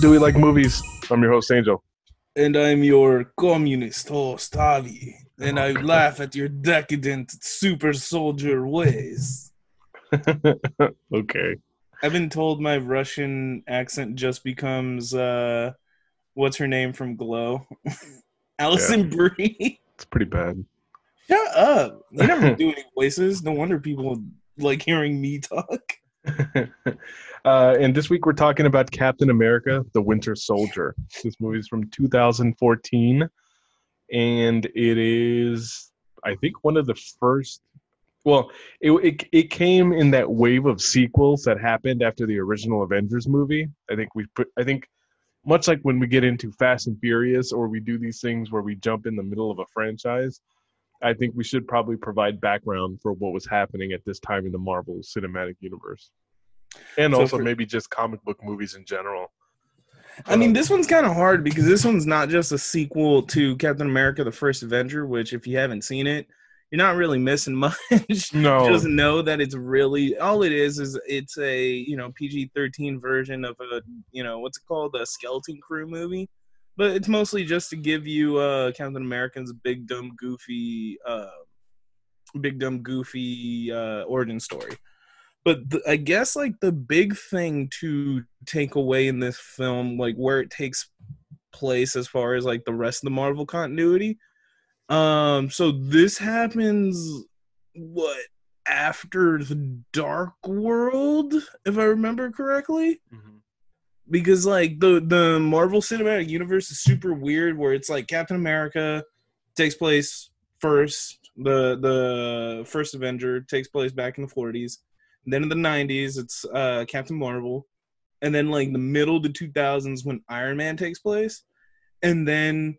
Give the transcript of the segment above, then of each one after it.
Do We Like Movies? I'm your host, Angel. And I'm your communist host, Avi. And I laugh at your decadent super soldier ways. okay. I've been told my Russian accent just becomes uh what's her name from Glow? Alison Brie. It's pretty bad. Shut up. You never do any voices. No wonder people like hearing me talk. uh, and this week we're talking about Captain America: The Winter Soldier. This movie is from 2014, and it is, I think, one of the first. Well, it, it it came in that wave of sequels that happened after the original Avengers movie. I think we put. I think much like when we get into Fast and Furious, or we do these things where we jump in the middle of a franchise. I think we should probably provide background for what was happening at this time in the Marvel Cinematic Universe, and So also for- maybe just comic book movies in general. I mean, um, this one's kind of hard because this one's not just a sequel to Captain America: The First Avenger, which, if you haven't seen it, you're not really missing much. No, Just know that it's really all it is is it's a you know PG-13 version of a you know what's it called a Skeleton Crew movie, but it's mostly just to give you uh Captain America's big dumb goofy uh big dumb goofy uh origin story. But the, I guess like the big thing to take away in this film, like where it takes place as far as like the rest of the Marvel continuity. Um, so this happens what after the Dark World, if I remember correctly Mhm. Because like the the Marvel Cinematic Universe is super weird where it's like Captain America takes place first the the first Avenger takes place back in the 40s then in the 90s it's uh Captain Marvel and then like the middle the 2000s when Iron Man takes place and then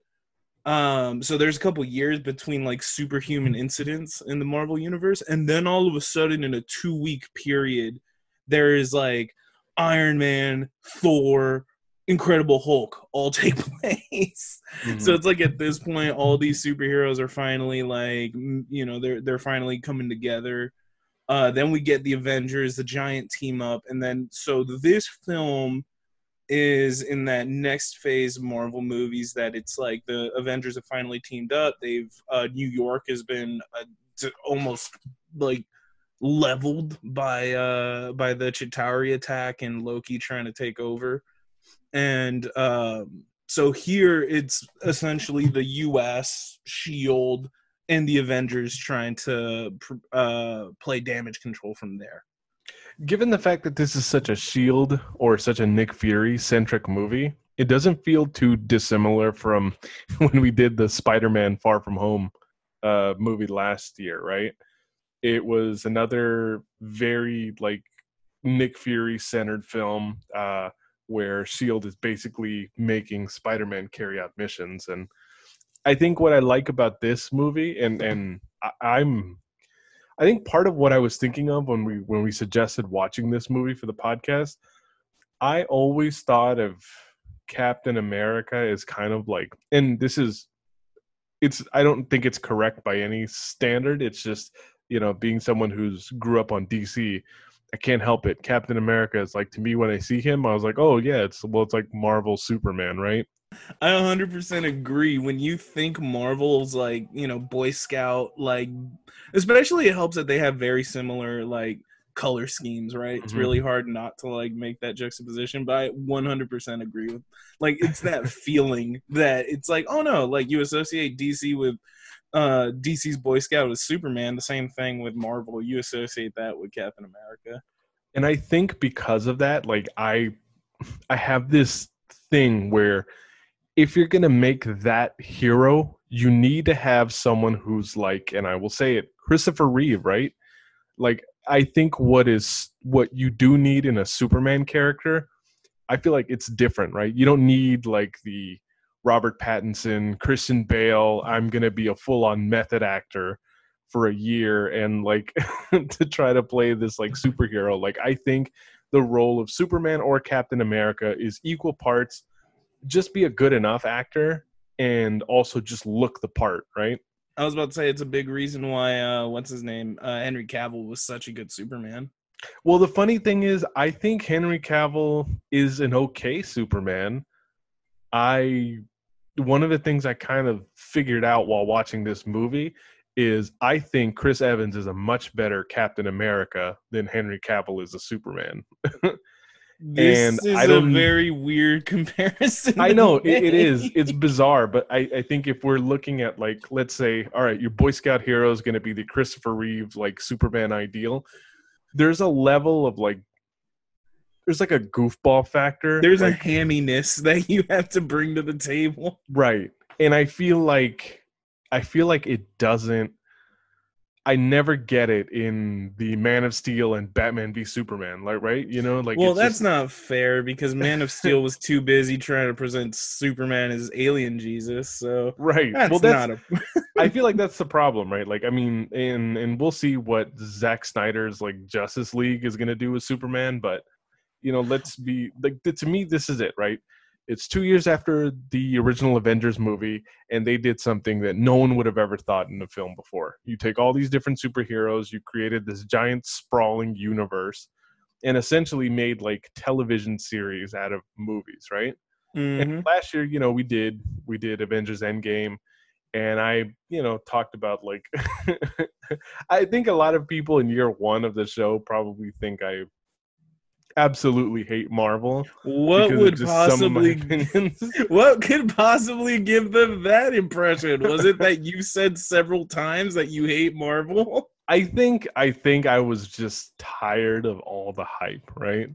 um so there's a couple years between like superhuman incidents in the Marvel universe and then all of a sudden in a 2 week period there is like Iron Man, Thor, Incredible Hulk all take place. Mhm. So it's like at this point, all these superheroes are finally like, you know, they're they're finally coming together. Uh, then we get the Avengers, the giant team up, and then so this film is in that next phase of Marvel movies that it's like the Avengers have finally teamed up. They've uh, New York has been uh, almost like leveled by uh by the Chitauri attack and Loki trying to take over. And um so here it's essentially the US Shield and the Avengers trying to uh play damage control from there. Given the fact that this is such a Shield or such a Nick Fury centric movie, it doesn't feel too dissimilar from when we did the Spider-Man Far From Home uh, movie last year, right? It was another very like Nick Fury centered film uh, where Shield is basically making Spider-Man carry out missions, and I think what I like about this movie, and and I, I'm I think part of what I was thinking of when we when we suggested watching this movie for the podcast, I always thought of Captain America as kind of like and this is it's I don't think it's correct by any standard. It's just, you know, being someone who's grew up on DC, I can't help it. Captain America is like to me when I see him, I was like, "Oh yeah, it's well it's like Marvel Superman, right?" I 100% agree. When you think Marvel's like, you know, Boy Scout, like, especially it helps that they have very similar, like, color schemes, right? It's Mhm. really hard not to, like, make that juxtaposition, but I 100% agree with, like, it's that feeling that it's like, oh no, like, you associate DC with, uh, DC's Boy Scout with Superman, the same thing with Marvel. You associate that with Captain America. and i think because of that like i i have this thing where if you're to make that hero you need to have someone who's like and i will say it christopher reeve right like i think what is what you do need in a superman character i feel like it's different right you don't need like the robert pattinson christian bale i'm going to be a full-on method actor for a year and like to try to play this like superhero like i think the role of superman or captain america is equal parts just be a good enough actor and also just look the part right I was about to say it's a big reason why uh what's his name? Uh Henry Cavill was such a good Superman. Well, the funny thing is, I think Henry Cavill is an okay Superman. I one of the things I kind of figured out while watching this movie is I think Chris Evans is a much better Captain America than Henry Cavill is a Superman. This And is I a don't- very weird comparison. I know it, it is. It's bizarre, but I, I think if we're looking at like, let's say, all right, your Boy Scout hero is going to be the Christopher Reeve like Superman ideal. There's a level of like, there's like a goofball factor. There's a hamminess that you have to bring to the table. right, and I feel like, I feel like it doesn't. I never get it in the Man of Steel and Batman v Superman, like right, you know, like well, that's just- not fair because Man of Steel was too busy trying to present Superman as alien Jesus. So right. that's, well, that's not a. I feel like that's the problem, right? Like, I mean, and and we'll see what Zack Snyder's like Justice League is going to do with Superman, but you know, let's be like to me, this is it, right? It's two years after the original Avengers movie, and they did something that no one would have ever thought in a film before. You take all these different superheroes, you created this giant sprawling universe, and essentially made like television series out of movies, right? Mhm. And last year, you know, we did we did Avengers Endgame, and I, you know, talked about like I think a lot of people in year one of the show probably think I absolutely hate Marvel. What would just some of my possibly what could possibly give them that impression? Was it that you said several times that you hate Marvel? I think I think I was just tired of all the hype, right?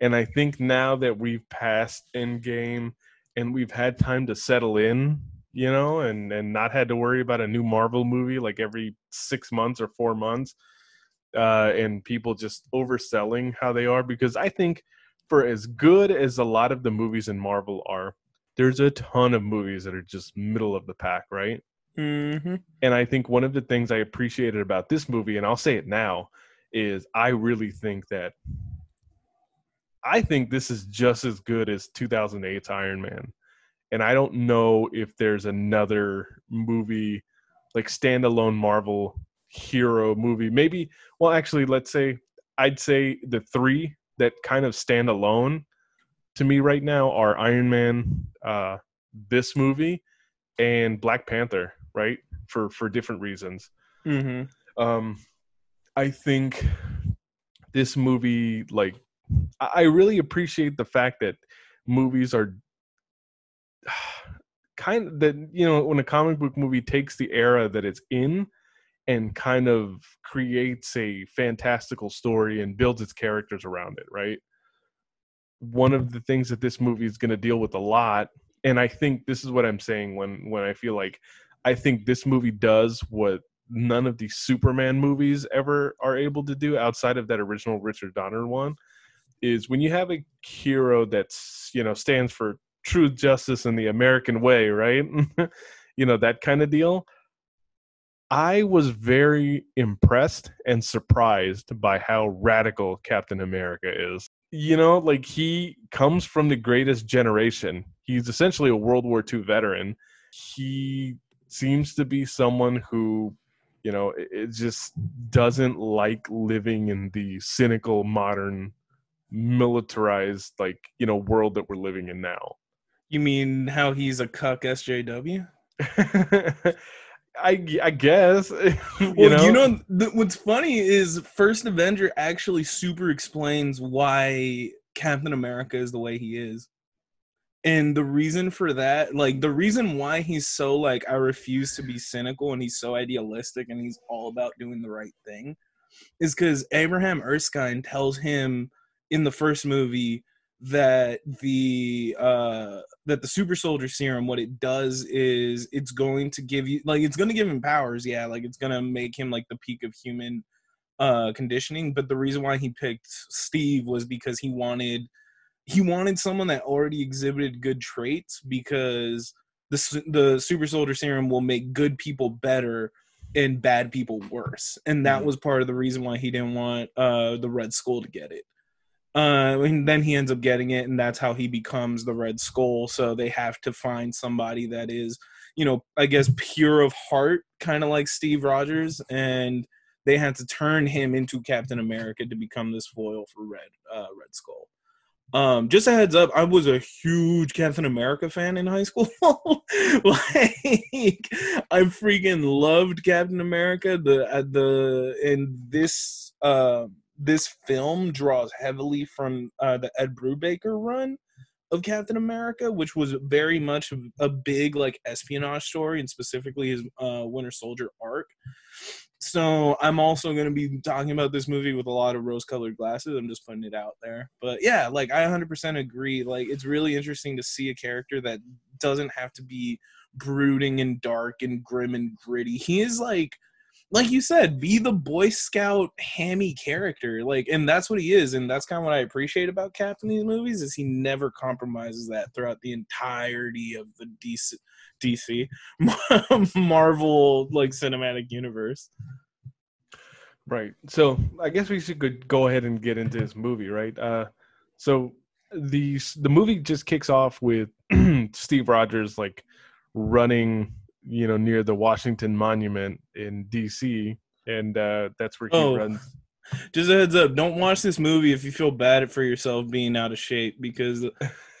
And I think now that we've passed Endgame and we've had time to settle in, you know, and and not had to worry about a new Marvel movie like every six months or four months, uh, and people just overselling how they are. Because I think for as good as a lot of the movies in Marvel are, there's a ton of movies that are just middle of the pack, right? Mm-hmm. and I think one of the things I appreciated about this movie, and I'll say it now, is I really think that I think this is just as good as 2008's Iron Man. And I don't know if there's another movie like standalone Marvel hero movie. Maybe, well, actually, let's say I'd say the three that kind of stand alone to me right now are Iron Man, uh, this movie, and Black Panther, right? For for different reasons. Mm-hmm. Um, I think this movie, like, I I really appreciate the fact that movies are kind of that you know when a comic book movie takes the era that it's in and kind of creates a fantastical story and builds its characters around it right? One of the things that this movie is going to deal with a lot and i think this is what i'm saying when when i feel like i think this movie does what none of the superman movies ever are able to do outside of that original richard donner one is when you have a hero that's you know stands for truth justice and the american way right? You know that kind of deal i was very impressed and surprised by how radical captain america is. You know like he comes from the greatest generation. He's essentially a world war ii veteran. He seems to be someone who you know it, just doesn't like living in the cynical modern militarized like you know world that we're living in now. You mean how he's a cuck SJW? I, I guess you Well, know you know th- what's funny is First Avenger actually super explains why Captain America is the way he is. And the reason for that, like the reason why he's so like I refuse to be cynical and he's so idealistic and he's all about doing the right thing is cuz Abraham Erskine tells him in the first movie that the uh that the super soldier serum what it does is it's going to give you like it's going to give him powers yeah like it's going to make him like the peak of human uh conditioning but the reason why he picked steve was because he wanted he wanted someone that already exhibited good traits because the the super soldier serum will make good people better and bad people worse and that Mhm. was part of the reason why he didn't want uh the red skull to get it uh, and then he ends up getting it, and that's how he becomes the Red Skull. So they have to find somebody that is, you know, I guess pure of heart, kind of like Steve Rogers, and they had to turn him into Captain America to become this foil for Red uh, Red Skull. Um, just a heads up, I was a huge Captain America fan in high school. like, I freaking loved Captain America. The uh, the and this uh this film draws heavily from uh, the Ed Brubaker run of Captain America, which was very much a big like espionage story, and specifically his uh, Winter Soldier arc. So I'm also going to be talking about this movie with a lot of rose-colored glasses. I'm just putting it out there. But yeah, like I 100% agree. Like it's really interesting to see a character that doesn't have to be brooding and dark and grim and gritty. He is like like you said, be the Boy Scout hammy character. Like, and that's what he is, and that's kind of what I appreciate about Cap in these movies is he never compromises that throughout the entirety of the DC, DC Marvel like cinematic universe. Right. So I guess we should go ahead and get into this movie, right? Uh, so the the movie just kicks off with Steve Rogers like running, you know, near the Washington Monument in D.C. and uh, that's where he Oh. runs. Just a heads up, don't watch this movie if you feel bad for yourself being out of shape because a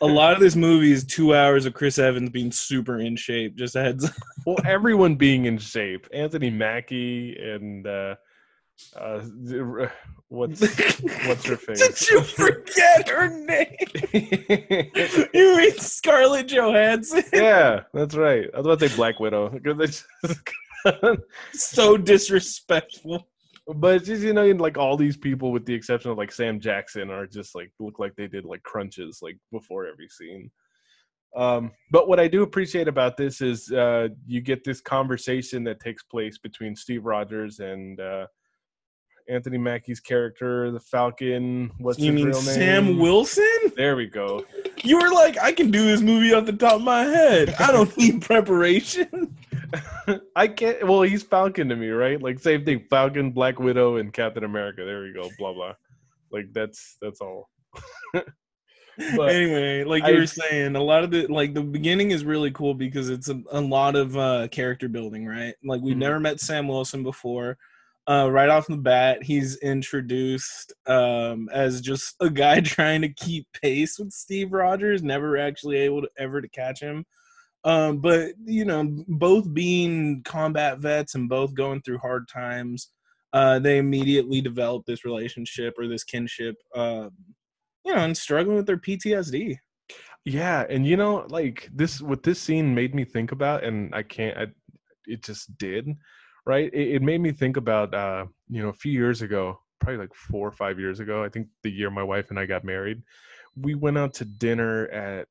lot of this movie is two hours of Chris Evans being super in shape. Just a heads up. Well, everyone being in shape. Anthony Mackie and uh, uh, what's what's her face? Did you forget her name? you mean Scarlett Johansson? yeah, that's right. I was about to say Black Widow. 'cause they just- so disrespectful. but just you know, like all these people, with the exception of like Sam Jackson, are just like look like they did like crunches like before every scene. Um, but what I do appreciate about this is uh, you get this conversation that takes place between Steve Rogers and uh, Anthony Mackie's character, the Falcon. What's You his mean Sam name? Wilson? There we go. You were like, I can do this movie off the top of my head. I don't need preparation. I can't. Well, he's Falcon to me, right? Like same thing. Falcon, Black Widow, and Captain America. There we go. Blah blah. Like that's that's all. but anyway, like I- you were saying, a lot of the like the beginning is really cool because it's a, a lot of uh character building, right? Like we've Mhm. never met Sam Wilson before. Uh, right off the bat, he's introduced um, as just a guy trying to keep pace with Steve Rogers, never actually able to ever to catch him. Um, but you know, both being combat vets and both going through hard times, uh, they immediately develop this relationship or this kinship. Um, you know, and struggling with their PTSD. yeah, and you know, like this, what this scene made me think about, and I can't. I, it just did, right? It, it made me think about, uh, you know, a few years ago, probably like four or five years ago. I think the year my wife and I got married, we went out to dinner at,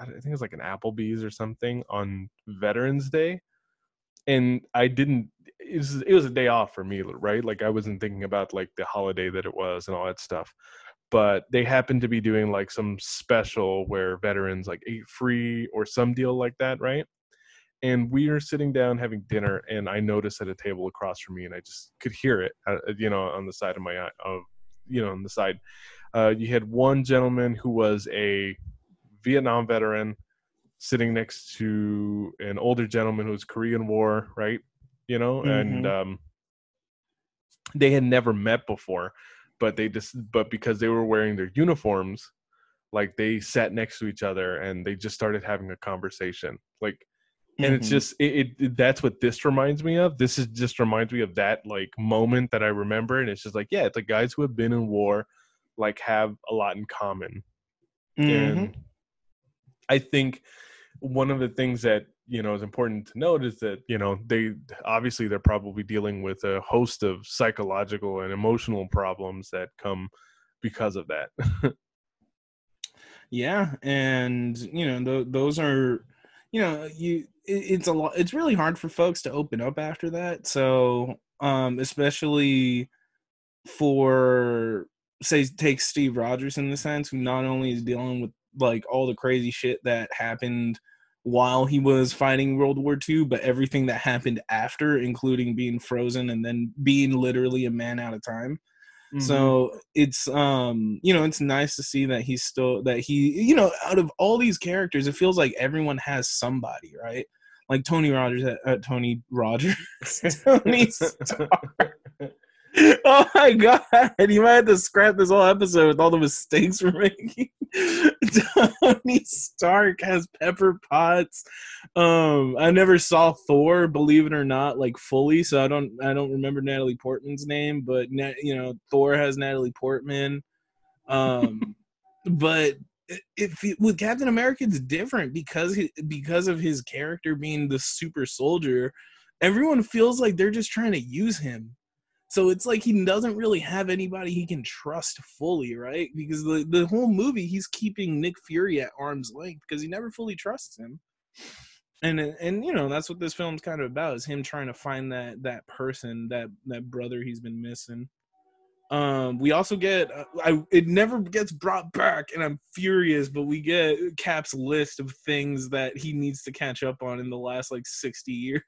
I think it was like an Applebee's or something on Veterans Day, and I didn't. It was, it was a day off for me, right? Like I wasn't thinking about like the holiday that it was and all that stuff. But they happened to be doing like some special where veterans like ate free or some deal like that, right? And we were sitting down having dinner, and I noticed at a table across from me, and I just could hear it, uh, you know, on the side of my eye, of you know, on the side. Uh, you had one gentleman who was a Vietnam veteran sitting next to an older gentleman who was Korean War, right? You know, and um, they had never met before, but they just but because they were wearing their uniforms, like they sat next to each other and they just started having a conversation, like. And it's Mhm. just it, it. That's what this reminds me of. This is just reminds me of that like moment that I remember, and it's just like, yeah, it's like guys who have been in war, like have a lot in common Mhm. and i think one of the things that you know is important to note is that you know they obviously they're probably dealing with a host of psychological and emotional problems that come because of that Yeah, and you know th- those are, you know, you it, it's a lot. It's really hard for folks to open up after that. So, um, especially for say take Steve Rogers in the sense who not only is dealing with like all the crazy shit that happened while he was fighting World War II, but everything that happened after, including being frozen and then being literally a man out of time. Mm-hmm. So it's um you know it's nice to see that he's still that he you know out of all these characters it feels like everyone has somebody right like Tony Rogers uh, Tony Rogers Tony Stark oh my god! You might have to scrap this whole episode with all the mistakes we're making. Tony Stark has Pepper Potts. Um, I never saw Thor, believe it or not, like fully, so I don't I don't remember Natalie Portman's name, but you know Thor has Natalie Portman. Um, but if with Captain America, it's different because he, because of his character being the super soldier. Everyone feels like they're just trying to use him so it's like he doesn't really have anybody he can trust fully, right? Because the, the whole movie he's keeping Nick Fury at arm's length because he never fully trusts him. And and you know, that's what this film's kind of about is him trying to find that that person, that that brother he's been missing. Um, we also get uh, I it never gets brought back, and I'm furious. But we get Cap's list of things that he needs to catch up on in the last like 60 years.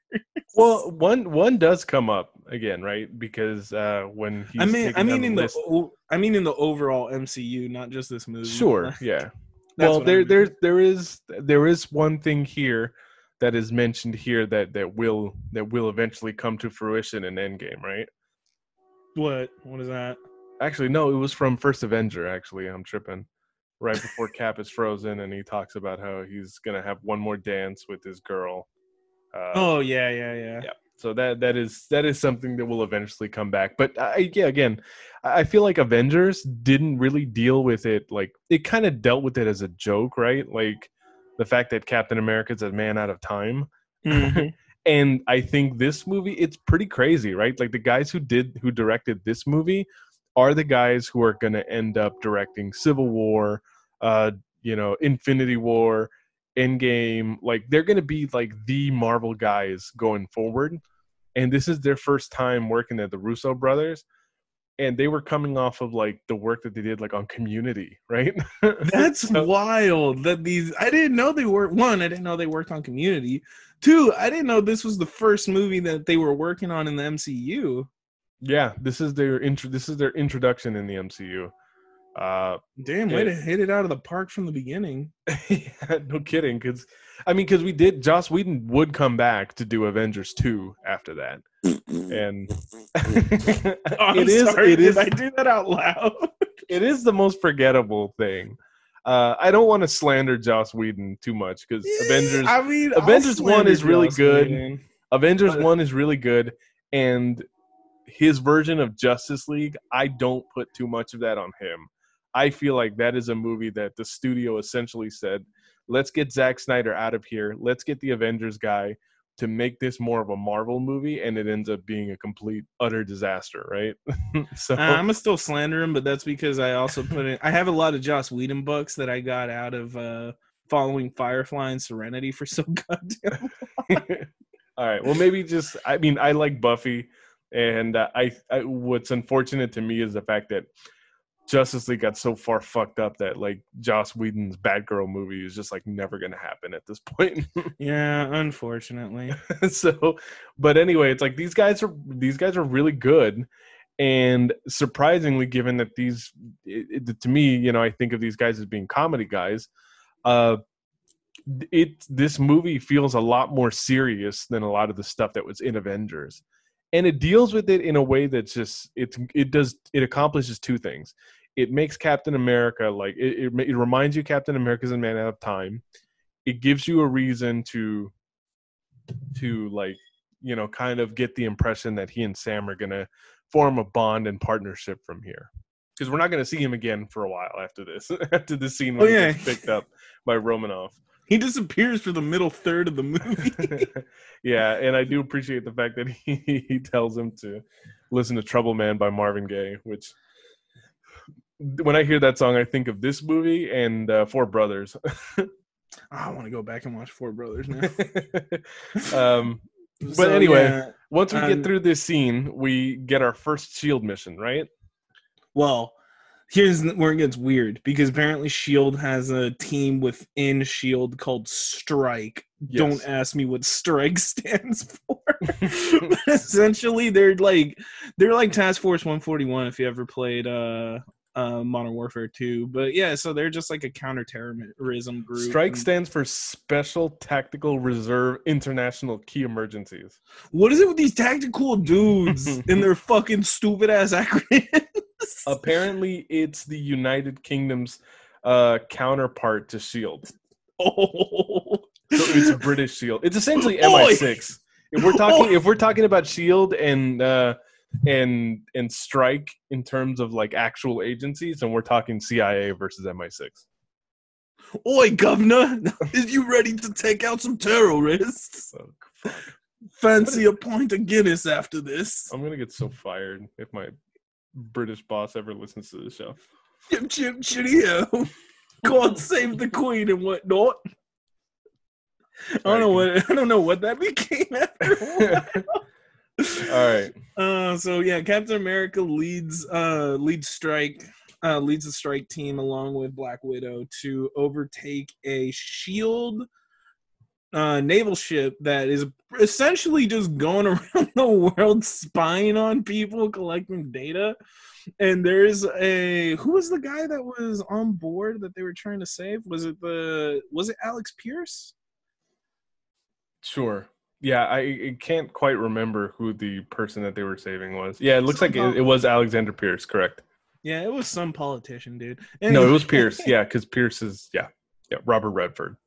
well, one one does come up again, right? Because uh, when I mean, I mean in the, list, the I mean in the overall MCU, not just this movie. Sure, yeah. well, there there there is there is one thing here that is mentioned here that that will that will eventually come to fruition in Endgame, right? What? What is that? Actually, no, it was from First Avenger. Actually, I'm tripping. Right before Cap is frozen, and he talks about how he's gonna have one more dance with his girl. Uh, oh yeah, yeah, yeah. Yeah. So that that is that is something that will eventually come back. But I, yeah, again, I feel like Avengers didn't really deal with it. Like it kind of dealt with it as a joke, right? Like the fact that Captain America is a man out of time. Mm-hmm. and I think this movie it's pretty crazy, right? Like the guys who did who directed this movie are the guys who are going to end up directing Civil War, uh, you know, Infinity War, Endgame. Like they're going to be like the Marvel guys going forward. And this is their first time working at the Russo brothers. And they were coming off of like the work that they did like on community, right? That's so, wild that these I didn't know they were one, I didn't know they worked on community. Two, I didn't know this was the first movie that they were working on in the MCU. Yeah, this is their intro. This is their introduction in the MCU. Uh, Damn, way it, to hit it out of the park from the beginning. yeah, no kidding. Because I mean, because we did. Joss Whedon would come back to do Avengers two after that, and oh, it is. Sorry, it is. I do that out loud. it is the most forgettable thing. Uh, I don't want to slander Joss Whedon too much because yeah, Avengers. I mean, Avengers one is really Joss good. Whedon. Avengers one is really good, and his version of Justice League, I don't put too much of that on him. I feel like that is a movie that the studio essentially said, let's get Zack Snyder out of here. Let's get the Avengers guy to make this more of a Marvel movie, and it ends up being a complete utter disaster, right? so uh, I'm gonna still slander him, but that's because I also put in. I have a lot of Joss Whedon books that I got out of uh, following Firefly and Serenity for so goddamn. All right, well maybe just I mean I like Buffy. And uh, I, I, what's unfortunate to me is the fact that Justice League got so far fucked up that like Joss Whedon's Batgirl movie is just like never gonna happen at this point. yeah, unfortunately. so, but anyway, it's like these guys are these guys are really good, and surprisingly, given that these, it, it, to me, you know, I think of these guys as being comedy guys. Uh, it this movie feels a lot more serious than a lot of the stuff that was in Avengers and it deals with it in a way that's just it it does it accomplishes two things it makes captain america like it, it, it reminds you captain america's a man out of time it gives you a reason to to like you know kind of get the impression that he and sam are gonna form a bond and partnership from here because we're not going to see him again for a while after this after the scene when oh, yeah. he gets picked up by romanoff he disappears for the middle third of the movie. yeah, and I do appreciate the fact that he, he tells him to listen to Trouble Man by Marvin Gaye, which when I hear that song, I think of this movie and uh, Four Brothers. I want to go back and watch Four Brothers now. um, but so, anyway, yeah, once we um, get through this scene, we get our first shield mission, right? Well, here's where it gets weird because apparently shield has a team within shield called strike yes. don't ask me what strike stands for essentially they're like they're like task force 141 if you ever played uh uh, Modern Warfare 2. But yeah, so they're just like a counterterrorism group. Strike and- stands for Special Tactical Reserve International Key Emergencies. What is it with these tactical dudes and their fucking stupid ass acronyms? Apparently, it's the United Kingdom's uh, counterpart to Shield. oh, So it's a British Shield. It's essentially Oi! MI6. If we're talking, if we're talking about Shield and uh, and and Strike in terms of like actual agencies, and we're talking CIA versus MI6. Oi, governor, is you ready to take out some terrorists? Fuck. Fancy a pint of Guinness after this. I'm gonna get so fired if my British boss ever listens to this show. Chip, chip, cheerio. God save the queen and whatnot. I don't know what I don't know what that became after. All right. Uh, so yeah, Captain America leads uh leads strike uh leads the strike team along with Black Widow to overtake a shield uh naval ship that is essentially just going around the world spying on people collecting data and there's a who was the guy that was on board that they were trying to save was it the was it alex pierce Sure. Yeah, I, I can't quite remember who the person that they were saving was. Yeah, it looks like it, it was Alexander Pierce, correct? yeah it was some politician dude No, it was Pierce. Yeah, because Pierce is yeah, yeah, Robert Redford.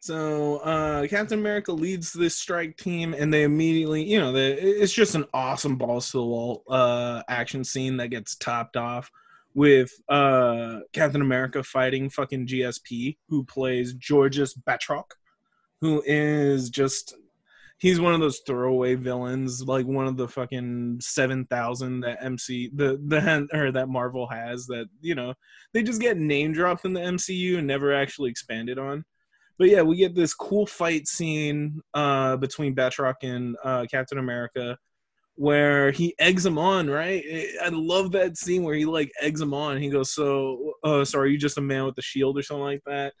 So uh, Captain America leads this strike team, and they immediately, you know, they, it's just an awesome balls to the wall uh, action scene that gets topped off with uh, Captain America fighting fucking GSP, who plays Georges Batroc, who is just he's one of those throwaway villains, like one of the fucking seven thousand that MC the the or that Marvel has that you know they just get name dropped in the MCU and never actually expanded on. But yeah, we get this cool fight scene uh, between Batroc and uh, Captain America, where he eggs him on. Right, I love that scene where he like eggs him on. He goes, "So, uh, so are you just a man with a shield or something like that?"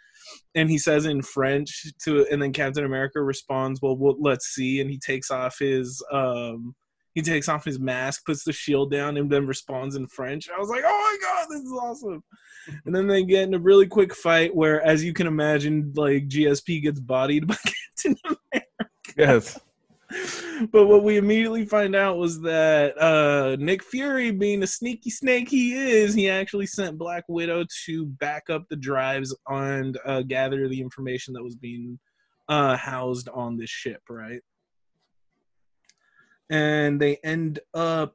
And he says in French to, and then Captain America responds, "Well, well let's see." And he takes off his um, he takes off his mask, puts the shield down, and then responds in French. I was like, "Oh my god, this is awesome!" And then they get in a really quick fight where, as you can imagine, like GSP gets bodied by Captain America. Yes. But what we immediately find out was that uh, Nick Fury, being the sneaky snake he is, he actually sent Black Widow to back up the drives and uh, gather the information that was being uh, housed on this ship, right? And they end up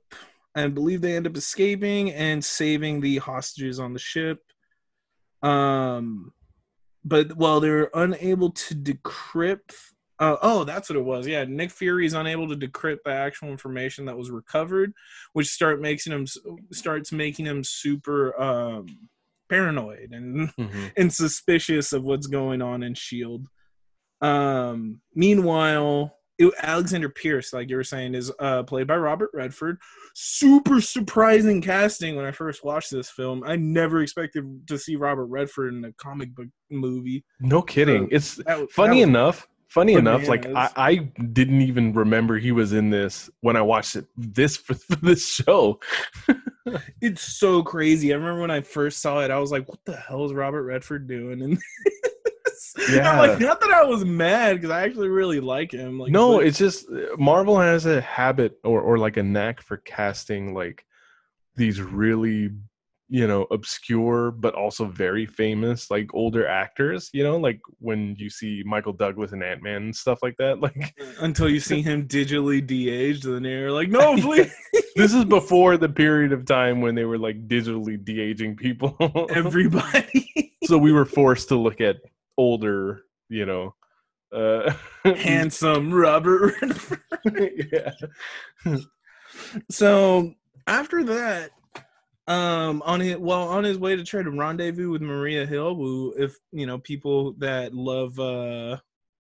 I believe they end up escaping and saving the hostages on the ship. Um, but while they're unable to decrypt, uh, oh, that's what it was. Yeah, Nick Fury is unable to decrypt the actual information that was recovered, which start making him starts making him super um, paranoid and Mhm. and suspicious of what's going on in Shield. Um, meanwhile, it, Alexander Pierce, like you were saying, is uh, played by Robert Redford. Super surprising casting when I first watched this film. I never expected to see Robert Redford in a comic book movie. No kidding. It's That, funny that was- enough. Funny enough, like I. I didn't even remember he was in this when I watched it this for, for this show. It's so crazy. I remember when I first saw it, I was like, "What the hell is Robert Redford doing?" And Yeah. I'm like, not that I was mad because I actually really like him. Like, no, but- it's just uh, Marvel has a habit or or like a knack for casting like these really you know obscure but also very famous like older actors you know like when you see michael douglas and ant-man and stuff like that like until you see him digitally de-aged, and then you're like, "No, please." this is before the period of time when they were like digitally de-aging people. Everybody. So we were forced to look at older you know uh handsome Robert yeah. So after that, um, on his well on his way to try to rendezvous with Maria Hill, who, if you know, people that love uh,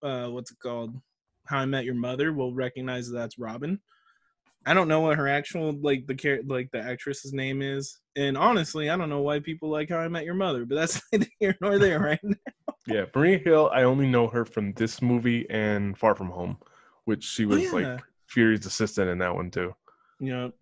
uh, what's it called, How I Met Your Mother, will recognize that that's Robin. I don't know what her actual like the char- like the actress's name is, and honestly, I don't know why people like How I Met Your Mother, but that's neither here nor there, right? Yeah, Maria Hill. I only know her from this movie and Far From Home, which she was Oh, yeah. like Fury's assistant in that one too. know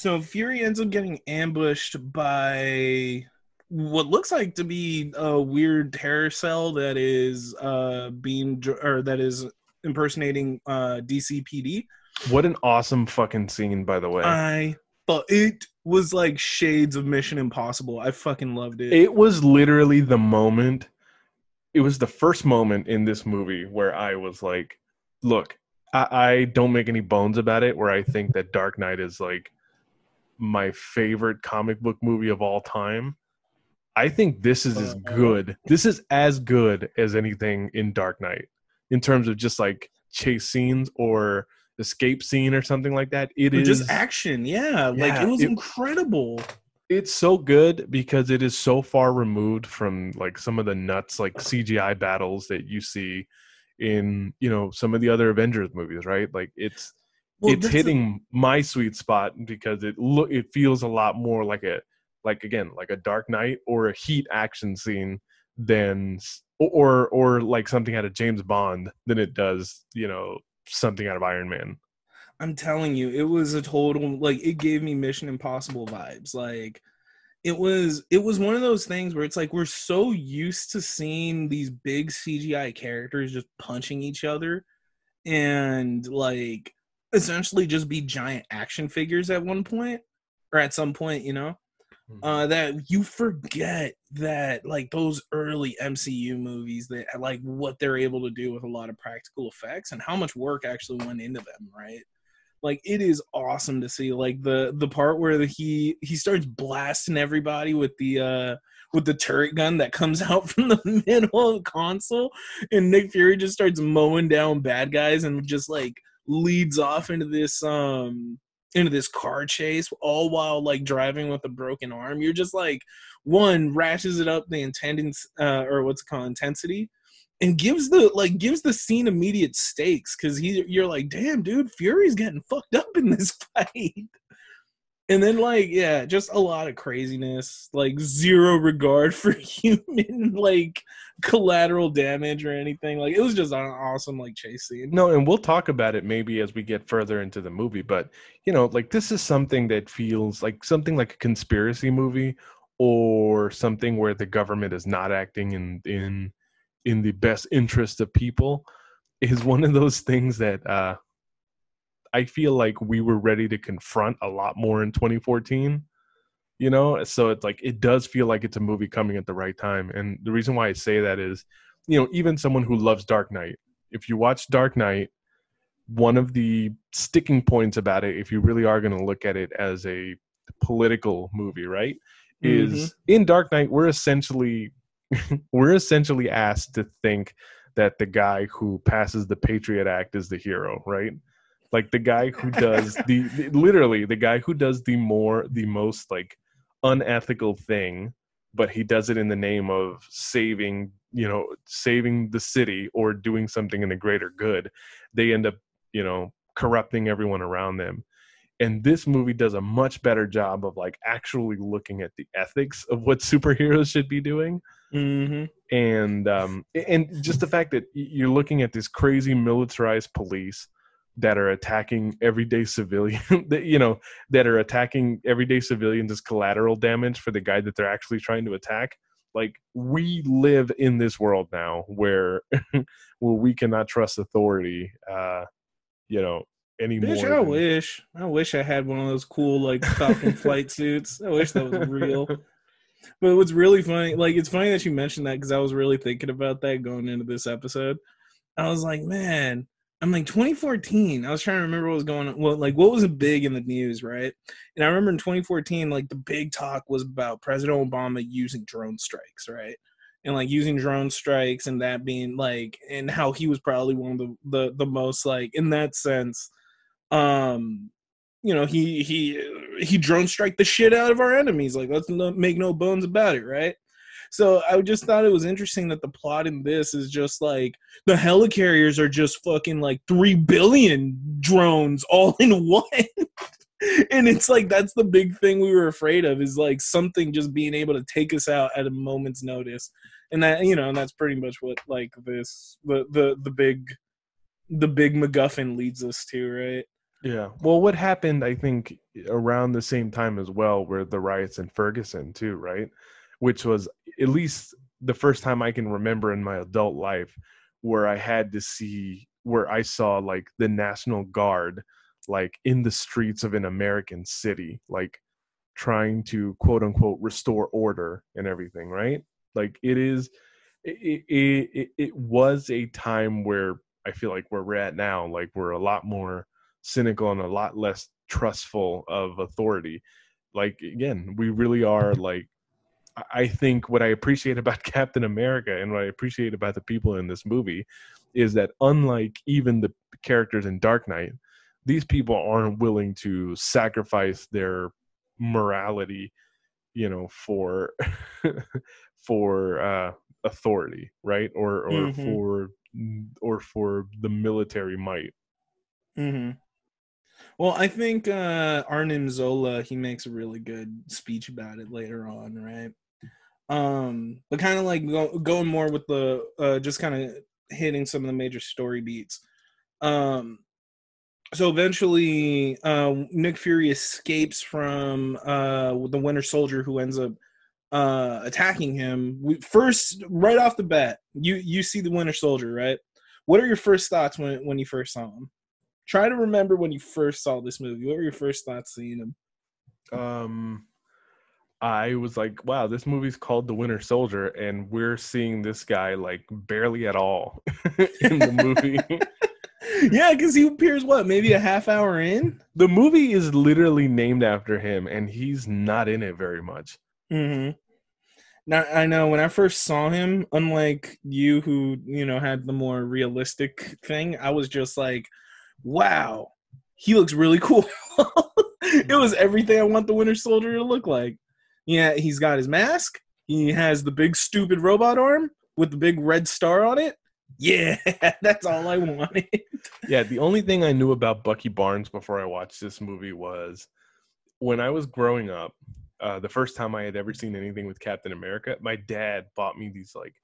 So Fury ends up getting ambushed by what looks like to be a weird terror cell that is uh being or that is impersonating uh DCPD. What an awesome fucking scene, by the way. I but it was like shades of Mission Impossible. I fucking loved it. It was literally the moment. It was the first moment in this movie where I was like, "Look, I, I don't make any bones about it." Where I think that Dark Knight is like my favorite comic book movie of all time. I think this is as Uh-huh. good. This is as good as anything in Dark Knight in terms of just like chase scenes or escape scene or something like that. It Or is just action, yeah. like it was it- incredible. it's so good because it is so far removed from like some of the nuts like CGI battles that you see in you know some of the other Avengers movies, right? Like it's Well, it's hitting my sweet spot because it look it feels a lot more like a like again like a Dark Knight or a Heat action scene than or or like something out of James Bond than it does you know something out of Iron Man. I'm telling you, it was a total like it gave me Mission Impossible vibes. Like it was it was one of those things where it's like we're so used to seeing these big CGI characters just punching each other and like essentially just be giant action figures at one point or at some point, you know. uh that you forget that like those early MCU movies that like what they're able to do with a lot of practical effects and how much work actually went into them, right? Like it is awesome to see like the the part where the, he he starts blasting everybody with the uh with the turret gun that comes out from the middle of the console and Nick Fury just starts mowing down bad guys and just like leads off into this um into this car chase all while like driving with a broken arm. You're just like one ratchets it up the intendance uh, or what's it called intensity and gives the like gives the scene immediate stakes because he you're like damn dude fury's getting fucked up in this fight and then like yeah just a lot of craziness like zero regard for human like collateral damage or anything. Like it was just an awesome like chase scene. No, and we'll talk about it maybe as we get further into the movie, but you know, like this is something that feels like something like a conspiracy movie or something where the government is not acting in in in the best interest of people is one of those things that uh I feel like we were ready to confront a lot more in 2014. You know, so it's like it does feel like it's a movie coming at the right time. And the reason why I say that is, you know, even someone who loves Dark Knight, if you watch Dark Knight, one of the sticking points about it, if you really are going to look at it as a political movie, right, is mm-hmm. in Dark Knight we're essentially we're essentially asked to think that the guy who passes the Patriot Act is the hero, right? Like the guy who does the, the literally the guy who does the more the most like unethical thing, but he does it in the name of saving, you know, saving the city or doing something in the greater good. They end up, you know, corrupting everyone around them. And this movie does a much better job of like actually looking at the ethics of what superheroes should be doing mm-hmm. and um and just the fact that you're looking at this crazy militarized police that are attacking everyday civilian that you know that are attacking everyday civilians as collateral damage for the guy that they're actually trying to attack like we live in this world now where where we cannot trust authority uh you know anymore Bitch, I than- wish. I wish I had one of those cool like Falcon flight suits. I wish that was real. But what's really funny, like it's funny that you mentioned that because I was really thinking about that going into this episode. I was like, man, I'm like 2014. I was trying to remember what was going on. Well, like what was big in the news, right? And I remember in 2014, like the big talk was about President Obama using drone strikes, right? And like using drone strikes and that being like and how he was probably one of the the, the most like in that sense um you know he he he drone strike the shit out of our enemies like let's no, make no bones about it right so i just thought it was interesting that the plot in this is just like the helicarriers are just fucking like 3 billion drones all in one and it's like that's the big thing we were afraid of is like something just being able to take us out at a moment's notice and that you know and that's pretty much what like this the the the big the big MacGuffin leads us to, right? Yeah. Well, what happened, I think, around the same time as well were the riots in Ferguson, too, right? Which was at least the first time I can remember in my adult life where I had to see, where I saw like the National Guard, like in the streets of an American city, like trying to quote unquote restore order and everything, right? Like it is, it, it, it, was a time where I feel like where we're at now, like we're a lot more cynical and a lot less trustful of authority. Like again, we really are like I think what I appreciate about Captain America and what I appreciate about the people in this movie is that unlike even the characters in Dark Knight, these people aren't willing to sacrifice their morality, you know, for for uh authority, right? Or or mm-hmm. for or for the military might. Mm-hmm. Well, I think uh, Arnim Zola he makes a really good speech about it later on, right? Um, but kind of like go, going more with the uh, just kind of hitting some of the major story beats. Um, so eventually, uh, Nick Fury escapes from uh, the Winter Soldier, who ends up uh, attacking him. We, first, right off the bat, you you see the Winter Soldier, right? What are your first thoughts when when you first saw him? Try to remember when you first saw this movie. What were your first thoughts seeing him? Um, I was like, wow, this movie's called The Winter Soldier, and we're seeing this guy like barely at all in the movie. yeah, because he appears what, maybe a half hour in? The movie is literally named after him, and he's not in it very much. Mm-hmm. Now I know when I first saw him, unlike you who, you know, had the more realistic thing, I was just like, wow, he looks really cool. it was everything I want the Winter Soldier to look like. Yeah, he's got his mask. He has the big stupid robot arm with the big red star on it. Yeah, that's all I wanted. yeah, the only thing I knew about Bucky Barnes before I watched this movie was when I was growing up, uh, the first time I had ever seen anything with Captain America, my dad bought me these like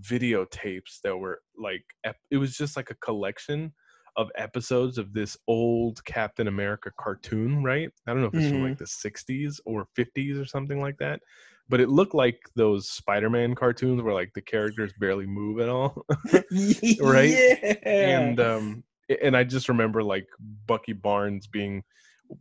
videotapes that were like it was just like a collection of episodes of this old Captain America cartoon, right? I don't know if it's mm-hmm. from like mm-hmm. the 60s or 50s or something like that, but it looked like those Spider-Man cartoons where like the characters barely move at all. right? Yeah. And um and I just remember like Bucky Barnes being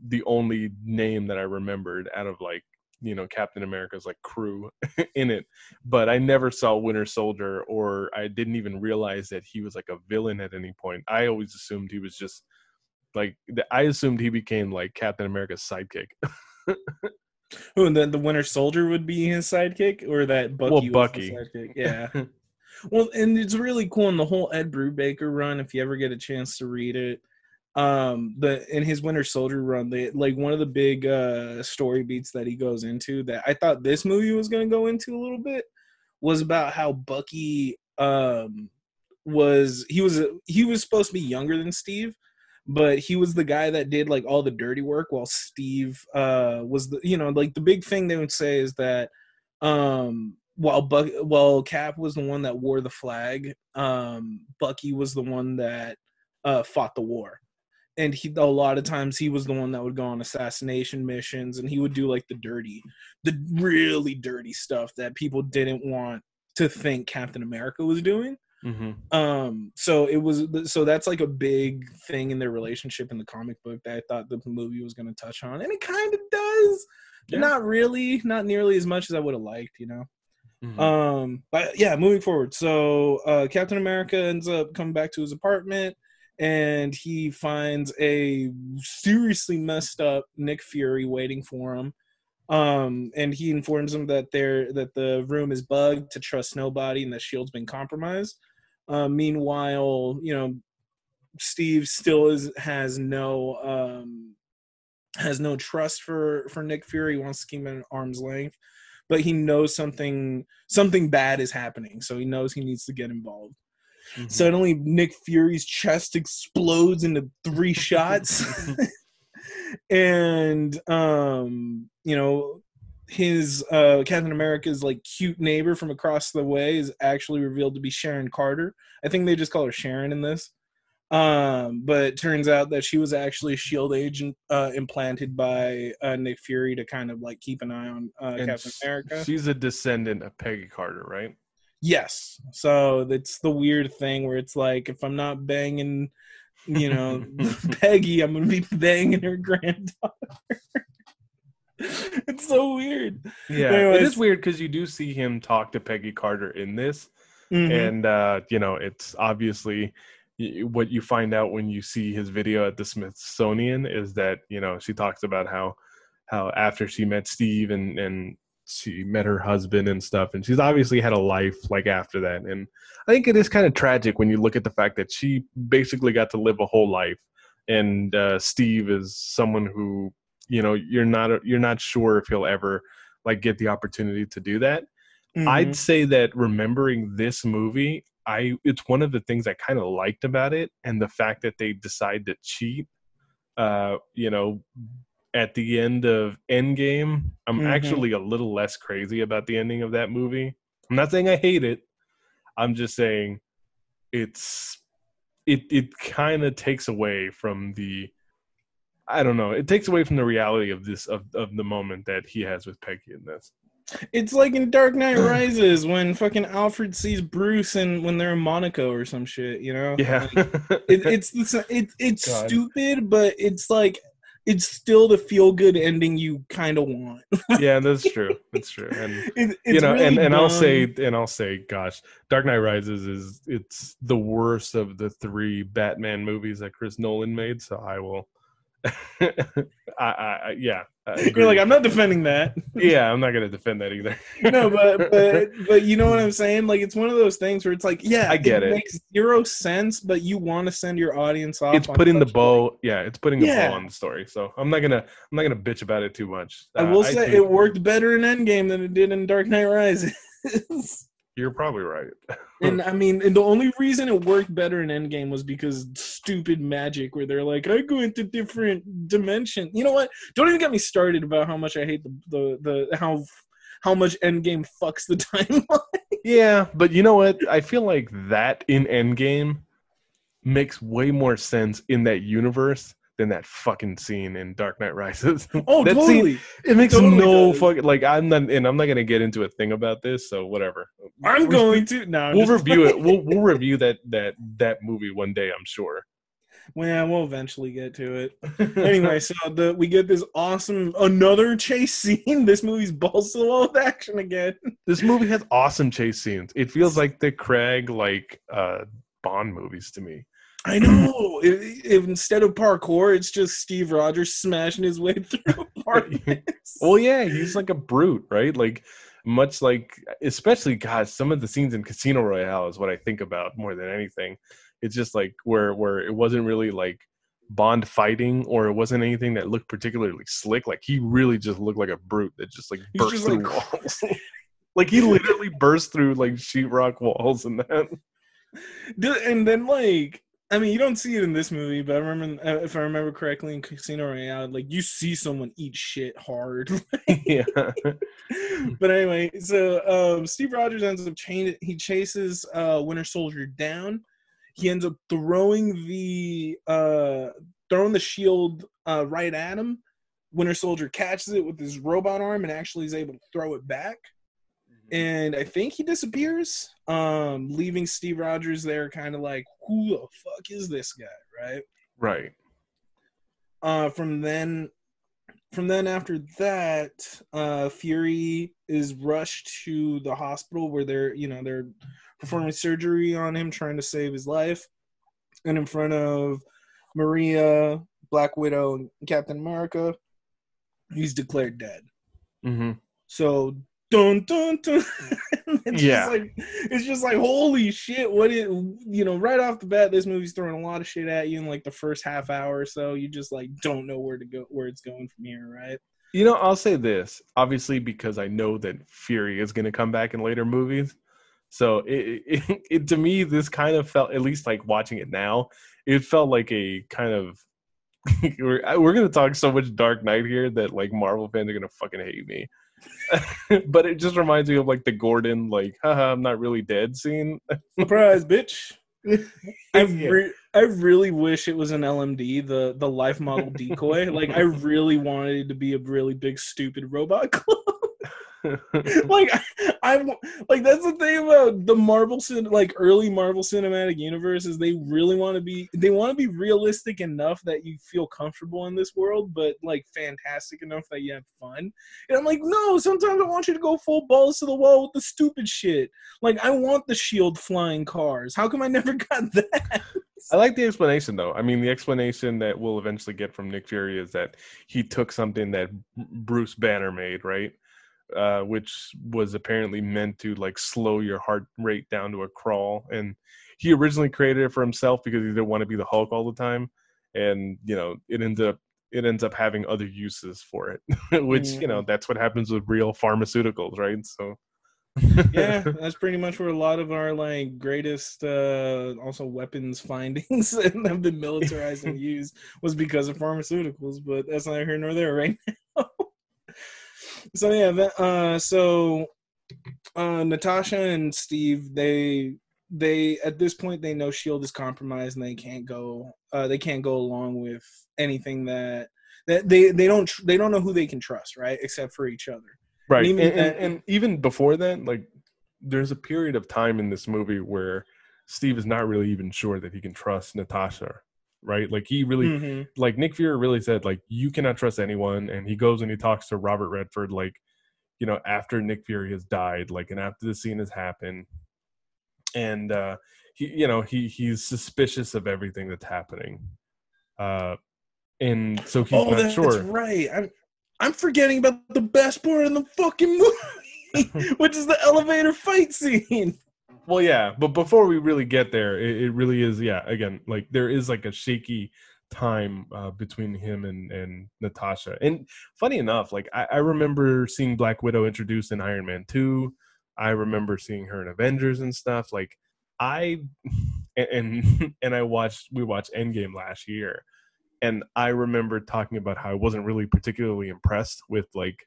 the only name that I remembered out of like you know Captain America's like crew in it, but I never saw Winter Soldier or I didn't even realize that he was like a villain at any point. I always assumed he was just like I assumed he became like Captain America's sidekick. Who and then the Winter Soldier would be his sidekick, or that Bucky? Well, Bucky. Yeah. well, and it's really cool in the whole Ed Brubaker run. If you ever get a chance to read it, um the in his winter soldier run they like one of the big uh story beats that he goes into that i thought this movie was going to go into a little bit was about how bucky um was he was he was supposed to be younger than steve but he was the guy that did like all the dirty work while steve uh was the you know like the big thing they would say is that um while Buck, while Cap was the one that wore the flag, um, Bucky was the one that uh, fought the war and he a lot of times he was the one that would go on assassination missions and he would do like the dirty the really dirty stuff that people didn't want to think captain america was doing mm-hmm. um so it was so that's like a big thing in their relationship in the comic book that i thought the movie was going to touch on and it kind of does yeah. not really not nearly as much as i would have liked you know mm-hmm. um but yeah moving forward so uh captain america ends up coming back to his apartment and he finds a seriously messed up Nick Fury waiting for him. Um, and he informs him that there that the room is bugged to trust nobody and that Shield's been compromised. Uh, meanwhile, you know, Steve still is has no um, has no trust for for Nick Fury. He wants to keep him at arm's length, but he knows something something bad is happening, so he knows he needs to get involved. Mm-hmm. Suddenly, Nick Fury's chest explodes into three shots, and um, you know his uh, Captain America's like cute neighbor from across the way is actually revealed to be Sharon Carter. I think they just call her Sharon in this. Um, but it turns out that she was actually a Shield agent uh, implanted by uh, Nick Fury to kind of like keep an eye on uh, And Captain America. She's a descendant of Peggy Carter, right? Yes. So it's the weird thing where it's like if I'm not banging, you know, Peggy, I'm gonna be banging her granddaughter. it's so weird. Yeah, it Anyways. is weird because you do see him talk to Peggy Carter in this, Mhm. and uh, you know it's obviously what you find out when you see his video at the Smithsonian is that you know she talks about how how after she met Steve and and she met her husband and stuff, and she's obviously had a life like after that, and I think it is kind of tragic when you look at the fact that she basically got to live a whole life, and uh, Steve is someone who you know you're not you're not sure if he'll ever like get the opportunity to do that. Mhm. I'd say that remembering this movie, I it's one of the things I kind of liked about it, and the fact that they decide to cheat. Uh, you know, at the end of Endgame, I'm Mhm. actually a little less crazy about the ending of that movie. I'm not saying I hate it. I'm just saying it's it it kind of takes away from the I don't know. It takes away from the reality of this of, of the moment that he has with Peggy in this. It's like in Dark Knight Rises when fucking Alfred sees Bruce and when they're in Monaco or some shit, you know? Yeah. Like, it, it's the it, it's God. stupid, but it's like it's still the feel good ending you kind of want. yeah, that's true. That's true. And It, it's you know, and, really and I'll say and I'll say, gosh, Dark Knight Rises is it's the worst of the three Batman movies that Chris Nolan made. So I will, I, I, yeah, you're like I'm not defending that. yeah, I'm not gonna defend that either. no, but but but you know what I'm saying? Like it's one of those things where it's like, yeah, I get it. makes zero sense, but you want to send your audience off. it's putting the bow. Yeah, it's putting the Yeah. bow on the story. So I'm not gonna I'm not gonna bitch about it too much. I Uh, will say think it worked better in Endgame than it did in Dark Knight Rises. You're probably right. and I mean, and the only reason it worked better in Endgame was because stupid magic, where they're like, I go into different dimension. You know what? Don't even get me started about how much I hate the the, the how how much Endgame fucks the timeline. Yeah, but you know what? I feel like that in Endgame makes way more sense in that universe than that fucking scene in Dark Knight Rises. Oh, That scene- totally. it makes totally no does. fucking like I'm not and I'm not gonna get into a thing about this, so whatever. I'm going to no. I'm We'll review it. We'll we'll review that that that movie one day, I'm sure. Well, we'll eventually get to it. anyway, so the we get this awesome another chase scene. This movie's balls to the wall with action again. this movie has awesome chase scenes. It feels like the Craig like uh Bond movies to me. I know. If, if instead of parkour, it's just Steve Rogers smashing his way through apartments. Well, yeah, he's like a brute, right? Like much like, especially God, some of the scenes in Casino Royale is what I think about more than anything. It's just like where where it wasn't really like Bond fighting, or it wasn't anything that looked particularly slick. Like he really just looked like a brute that just like burst just, through like, walls. like he literally burst through like sheetrock walls and that. And then like I mean, you don't see it in this movie, but I remember uh, if I remember correctly in Casino Royale, like you see someone eat shit hard. yeah, but anyway, so um, Steve Rogers ends up chain he chases uh, Winter Soldier down. He ends up throwing the uh, throwing the shield uh, right at him. Winter Soldier catches it with his robot arm and actually is able to throw it back. And I think he disappears, um, leaving Steve Rogers there, kind of like, "Who the fuck is this guy?" Right? right. uh from then from then after that uh fury is rushed to the hospital where they're you know they're performing surgery on him trying to save his life and in front of maria black widow and captain america he's declared dead Mm-hmm. so dun dun dun it's Yeah. just like it's just like holy shit what it you know right off the bat this movie's throwing a lot of shit at you in like the first half hour or so you just like don't know where to go where it's going from here right You know, I'll say this obviously because I know that Fury is going to come back in later movies. So it, it, it to me, this kind of felt at least like watching it now. It felt like a kind of we're we're going to talk so much Dark Knight here that like Marvel fans are going to fucking hate me. but it just reminds me of like the Gordon like haha I'm not really dead scene. surprise bitch I've re- I really wish it was an LMD, the the life model decoy. like I really wanted it to be a really big stupid robot club. like I, am like that's the thing about the Marvel like early Marvel Cinematic Universe is they really want to be they want to be realistic enough that you feel comfortable in this world, but like fantastic enough that you have fun. And I'm like, no, sometimes I want you to go full balls to the wall with the stupid shit. Like I want the shield flying cars. How come I never got that? I like the explanation though. I mean, the explanation that we'll eventually get from Nick Fury is that he took something that Bruce Banner made, right? Uh, which was apparently meant to like slow your heart rate down to a crawl. And he originally created it for himself because he didn't want to be the Hulk all the time. And you know, it ends up it ends up having other uses for it, which you know mm-hmm. that's what happens with real pharmaceuticals, right? So. yeah, that's pretty much where a lot of our like greatest uh also weapons findings and have been militarized and used was because of pharmaceuticals, but that's neither here nor there right now so yeah, uh, so uh, Natasha and Steve, they they at this point they know Shield is compromised and they can't go uh, they can't go along with anything that that they they don't tr- they don't know who they can trust right except for each other. Right. and even, and, and, and even before that like there's a period of time in this movie where Steve is not really even sure that he can trust Natasha right? Like he really, mm-hmm. like Nick Fury really said, like you cannot trust anyone, and he goes and he talks to Robert Redford, like you know, after Nick Fury has died, like and after the scene has happened, and uh he, you know, he he's suspicious of everything that's happening, uh, and so he's oh, not that's sure. right. I'm I'm forgetting about the best part in the fucking movie, which is the elevator fight scene well yeah but before we really get there it, it, really is yeah again like there is like a shaky time uh, between him and and natasha. And funny enough like I, I remember seeing black widow introduced in iron man 2 i remember seeing her in avengers and stuff. Like i and and i watched we watched endgame last year. And i remember talking about how i wasn't really particularly impressed with like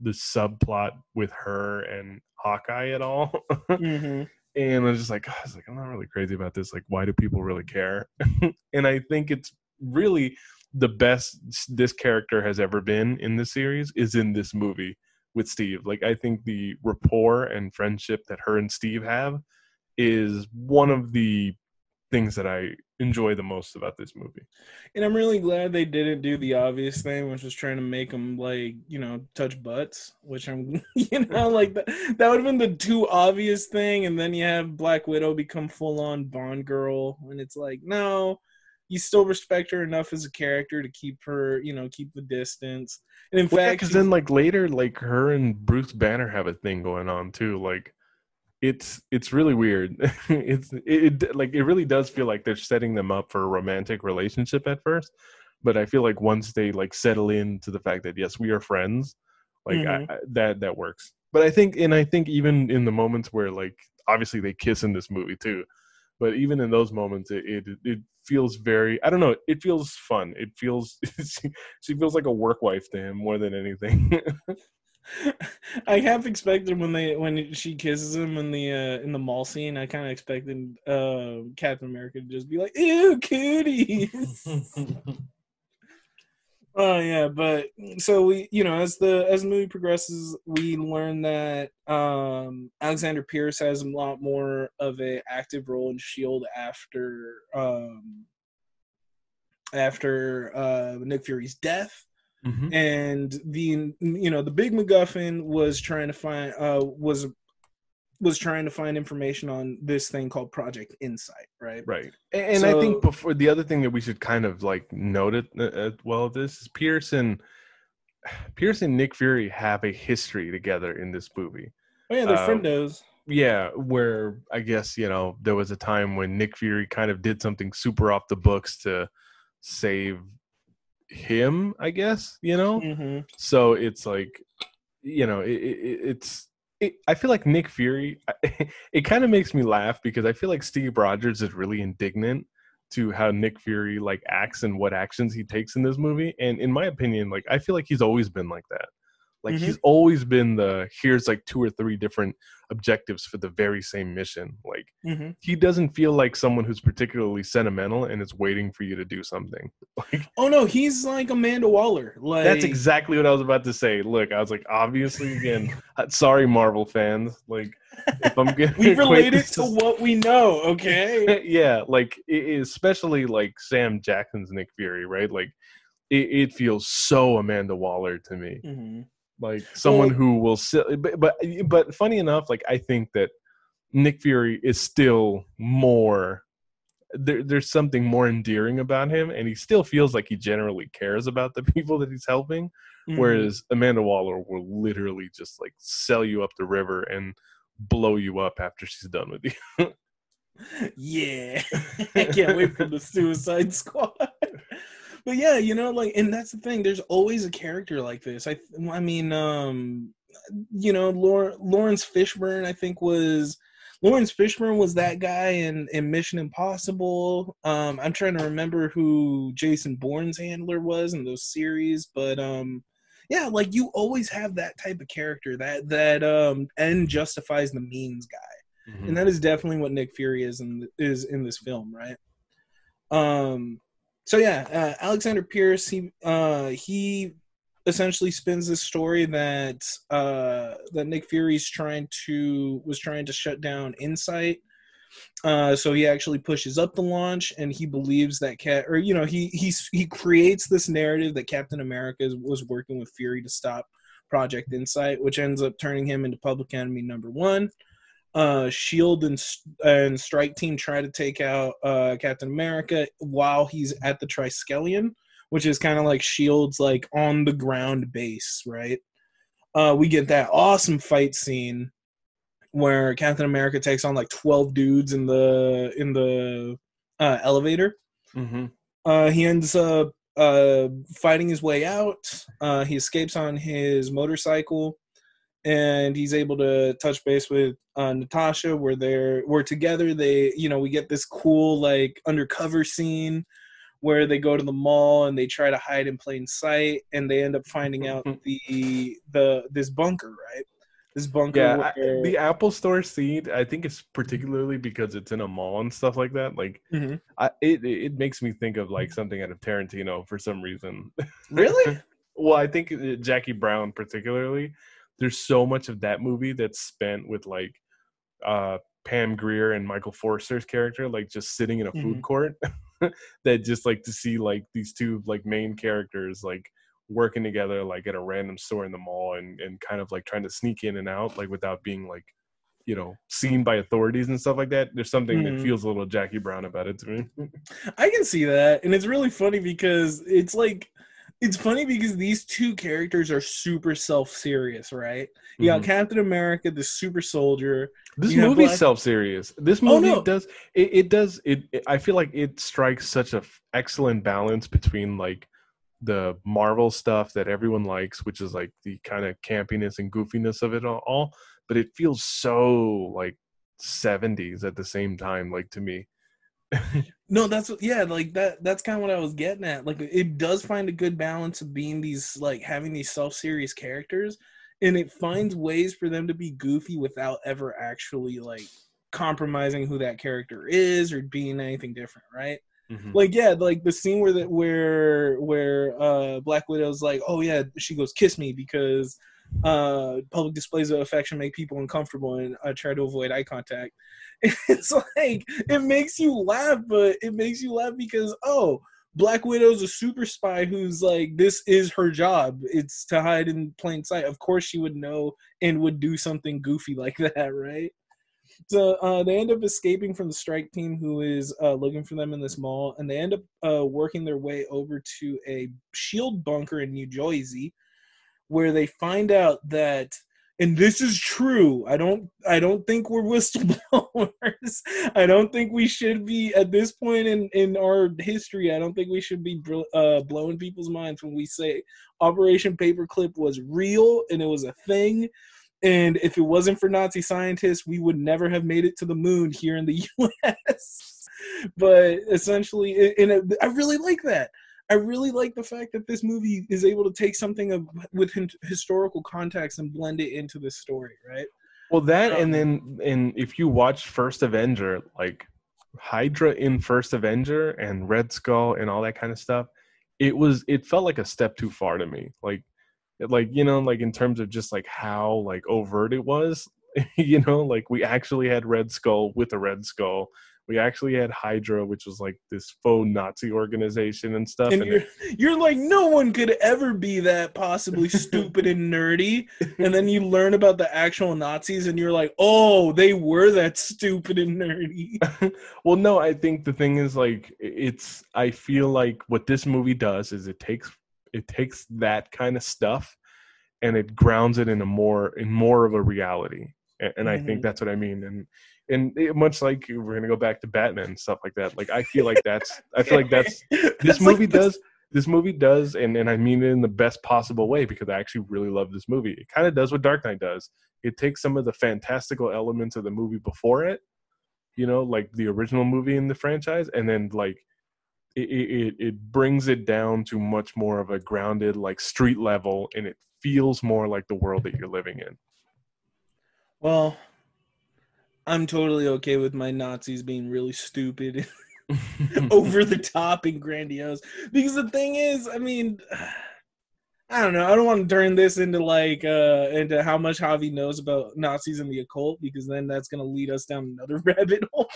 the subplot with her and hawkeye at all. Mm-hmm and I was just like, I was like, I'm not really crazy about this. Like, why do people really care? and I think it's really the best this character has ever been in this series is in this movie with Steve. Like, I think the rapport and friendship that her and Steve have is one of the things that I enjoy the most about this movie. And I'm really glad they didn't do the obvious thing, which was trying to make them like, you know, touch butts, which I'm, you know, like that, that would have been the too obvious thing. And then you have Black Widow become full on Bond girl. And it's like, no, you still respect her enough as a character to keep her, you know, keep the distance. And in well, fact, because yeah, then like later, like her and Bruce Banner have a thing going on too. Like, it's it's really weird. it's it, it, like it really does feel like they're setting them up for a romantic relationship at first, but I feel like once they like settle into the fact that yes, we are friends, like mm-hmm. I, I, that that works. But I think and I think even in the moments where like obviously they kiss in this movie too, but even in those moments it it, it feels very I don't know, it feels fun. It feels she feels like a work wife to him more than anything. I half expected when they when she kisses him in the uh, in the mall scene. I kind of expected uh, Captain America to just be like, "Ew, cooties." Oh yeah, but so we, you know, as the as the movie progresses, we learn that um, Alexander Pierce has a lot more of a active role in Shield after um, after uh, Nick Fury's death. Mm-hmm. And the you know the big MacGuffin was trying to find uh was was trying to find information on this thing called Project Insight, right? Right. And so, I think before the other thing that we should kind of like note it uh, well this is Pearson Pierce and Nick Fury have a history together in this movie. Oh yeah, they're um, friendos. Yeah, where I guess you know there was a time when Nick Fury kind of did something super off the books to save him, I guess, you know? Mm-hmm. So it's like, you know, it, it, it's, it, I feel like Nick Fury, it kind of makes me laugh because I feel like Steve Rogers is really indignant to how Nick Fury like acts and what actions he takes in this movie. And in my opinion, like, I feel like he's always been like that. Like Mhm. he's always been the here's like two or three different objectives for the very same mission. Like Mm-hmm. he doesn't feel like someone who's particularly sentimental and is waiting for you to do something. Like Oh no, he's like Amanda Waller. Like that's exactly what I was about to say. Look, I was like, obviously, again, uh, sorry, Marvel fans. Like, if I'm getting we relate it to what we know. Okay. yeah, like especially like Sam Jackson's Nick Fury, right? Like, it, it feels so Amanda Waller to me. mm-hmm. Like someone Well- who will sit but, but but funny enough like i think that nick fury is still more there, there's something more endearing about him and he still feels like he generally cares about the people that he's helping Mm-hmm. whereas amanda waller will literally just like sell you up the river and blow you up after she's done with you. Yeah. I can't wait for the suicide squad but yeah you know like and that's the thing there's always a character like this. I i mean um you know Lawr- laurence fishburne i think was laurence fishburne was that guy in in mission impossible. Um i'm trying to remember who jason bourne's handler was in those series but um yeah like you always have that type of character that that um end justifies the means guy. And that is definitely what Nick Fury is in is in this film, right? Um, so yeah, uh, Alexander Pierce he uh, he essentially spins this story that uh, that Nick Fury's trying to was trying to shut down Insight. Uh, so he actually pushes up the launch, and he believes that cat, or you know, he he's he creates this narrative that Captain America was working with Fury to stop Project Insight, which ends up turning him into Public Enemy number one uh shield and and strike team try to take out uh captain america while he's at the triskelion which is kind of like shield's like on the ground base right? Uh we get that awesome fight scene where captain america takes on like 12 dudes in the in the uh elevator. Hmm uh, he ends up uh, fighting his way out. Uh, he escapes on his motorcycle, and he's able to touch base with uh, Natasha. Where they're we're together. They, you know, we get this cool like undercover scene where they go to the mall and they try to hide in plain sight, and they end up finding out the the this bunker, right? This bunker. yeah I- the apple store scene i think it's particularly because it's in a mall and stuff like that like Mhm. I, it it makes me think of like something out of Tarantino for some reason. Really? well, I think uh, Jackie Brown particularly. There's so much of that movie that's spent with like uh Pam Grier and Michael Forster's character, like just sitting in a food Mhm. court. that just like to see like these two like main characters like working together like at a random store in the mall and and kind of like trying to sneak in and out like without being like you know seen by authorities and stuff like that there's something Mhm. that feels a little jackie brown about it to me I can see that, and it's really funny because it's like it's funny because these two characters are super self-serious, right? You got Mhm. Captain America, the super soldier. This movie's Black- self-serious. This Oh, movie no. does it, it does it, it- I feel like it strikes such a f- excellent balance between like the Marvel stuff that everyone likes, which is like the kind of campiness and goofiness of it all, all, but it feels so like 70s at the same time like to me. No, that's what- yeah, like that. That's kind of what I was getting at. Like, it does find a good balance of being these like having these self-serious characters, and it finds ways for them to be goofy without ever actually like compromising who that character is or being anything different, right? Mhm. like yeah like the scene where that where where uh black widow's like oh yeah she goes kiss me because uh public displays of affection make people uncomfortable and i try to avoid eye contact it's like it makes you laugh but it makes you laugh because oh black widow's a super spy who's like this is her job. It's to hide in plain sight. Of course she would know and would do something goofy like that right? So uh, they end up escaping from the strike team who is uh, looking for them in this mall and they end up uh, working their way over to a shield bunker in new jersey where they find out that and this is true i don't i don't think we're whistleblowers i don't think we should be at this point in in our history i don't think we should be uh, blowing people's minds when we say operation paperclip was real and it was a thing and if it wasn't for Nazi scientists, we would never have made it to the moon here in the U.S. but essentially, and I really like that. I really like the fact that this movie is able to take something of, with historical context and blend it into the story, right? Well, that Um, and then and if you watch First Avenger, like Hydra in First Avenger and Red Skull and all that kind of stuff, it was it felt like a step too far to me. Like it- like you know, like in terms of just like how like overt it was. you know, like we actually had Red Skull with a Red Skull. We actually had Hydra, which was like this faux Nazi organization and stuff. And and you're you're like, no one could ever be that possibly stupid and nerdy. And then you learn about the actual Nazis, and you're like, oh, they were that stupid and nerdy. well no i think the thing is like it's i feel like what this movie does is it takes it takes that kind of stuff and it grounds it in a more in more of a reality and, and i think Mhm. that's what i mean and and it, much like we're gonna go back to batman and stuff like that like i feel like that's i feel like that's this That's movie the- does this movie does and, and i mean it in the best possible way because i actually really love this movie. It kind of does what dark knight does. It takes some of the fantastical elements of the movie before it you know like the original movie in the franchise and then like it, it, it brings it down to much more of a grounded like street level and it feels more like the world that you're living in. Well, I'm totally okay with my Nazis being really stupid, over the top, and grandiose. Because the thing is, I mean, I don't know. I don't want to turn this into like uh into how much Javi knows about Nazis and the occult, because then that's gonna lead us down another rabbit hole.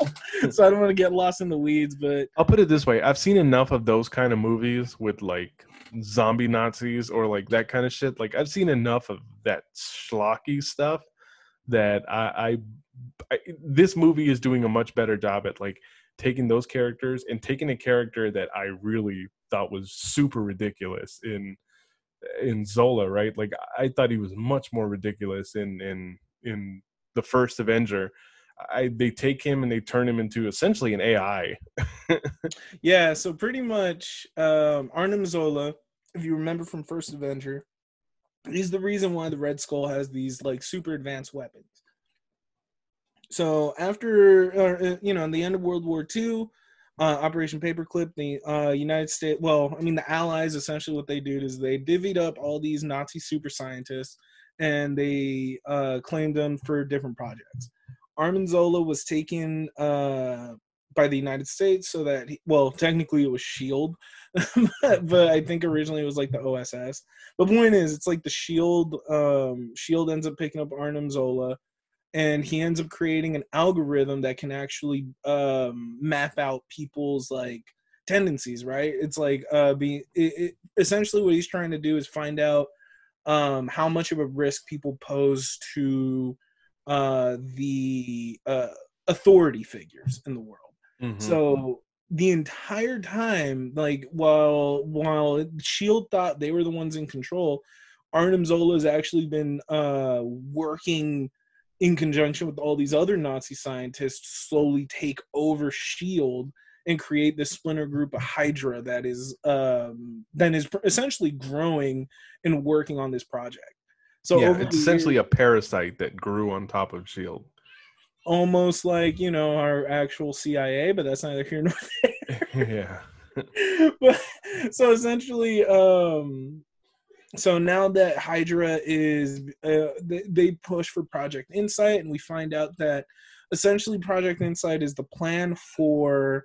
so I don't want to get lost in the weeds. But I'll put it this way: I've seen enough of those kind of movies with like zombie Nazis or like that kind of shit. Like I've seen enough of that schlocky stuff that I, I, I this movie is doing a much better job at like taking those characters and taking a character that I really thought was super ridiculous in in Zola, right? Like I thought he was much more ridiculous in in in the first Avenger. I they take him and they turn him into essentially an AI. yeah, so pretty much um Arnim Zola, if you remember from First Avenger, he's the reason why the Red Skull has these like super advanced weapons. So after uh, you know, in the end of World War II, uh, Operation Paperclip, the uh, United States, well, I mean, the Allies essentially what they did is they divvied up all these Nazi super scientists and they uh, claimed them for different projects. Arnim Zola was taken uh, by the United States so that, he, well, technically it was SHIELD, but, but I think originally it was like the OSS. But point is, it's like the SHIELD, um, SHIELD ends up picking up Arnim Zola and he ends up creating an algorithm that can actually um, map out people's like tendencies right it's like uh be it, it, essentially what he's trying to do is find out um how much of a risk people pose to uh the uh authority figures in the world Mm-hmm. so the entire time like while while shield thought they were the ones in control arnim zola has actually been uh working in conjunction with all these other Nazi scientists, slowly take over Shield and create this splinter group of Hydra that is um, that is essentially growing and working on this project. So yeah, it's essentially years, a parasite that grew on top of Shield. almost like you know our actual CIA, but that's neither here nor there. yeah. but so essentially um so now that hydra is uh, they, they push for project insight and we find out that essentially project insight is the plan for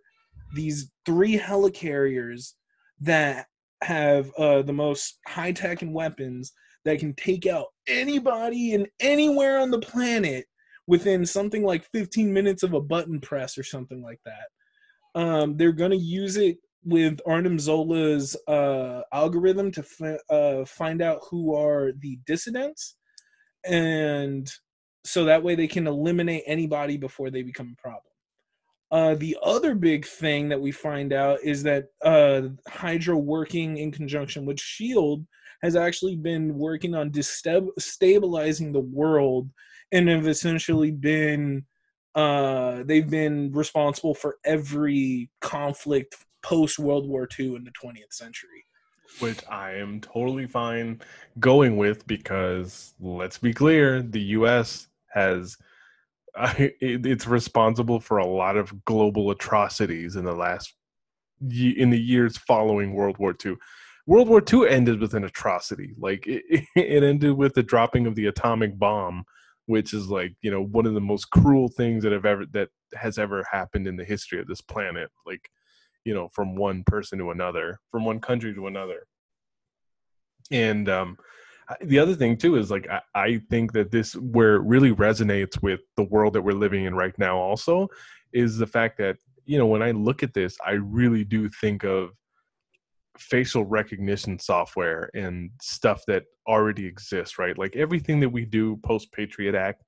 these three helicarriers that have uh, the most high tech and weapons that can take out anybody and anywhere on the planet within something like 15 minutes of a button press or something like that. Um, they're going to use it with Arnim Zola's uh, algorithm to fi- uh, find out who are the dissidents, and so that way they can eliminate anybody before they become a problem. Uh, the other big thing that we find out is that uh, Hydra, working in conjunction with Shield, has actually been working on destabilizing the world, and have essentially been uh, they've been responsible for every conflict post World War II in the 20th century. Which I am totally fine going with because let's be clear, the US has it's responsible for a lot of global atrocities in the last in the years following World War II. World War II ended with an atrocity. Like it, it ended with the dropping of the atomic bomb, which is like you know one of the most cruel things that have ever that has ever happened in the history of this planet. Like you know from one person to another, from one country to another. And um, the other thing too is like I, I think that this where it really resonates with the world that we're living in right now. Also, is the fact that you know when I look at this, I really do think of facial recognition software and stuff that already exists, right? Like everything that we do post Patriot Act,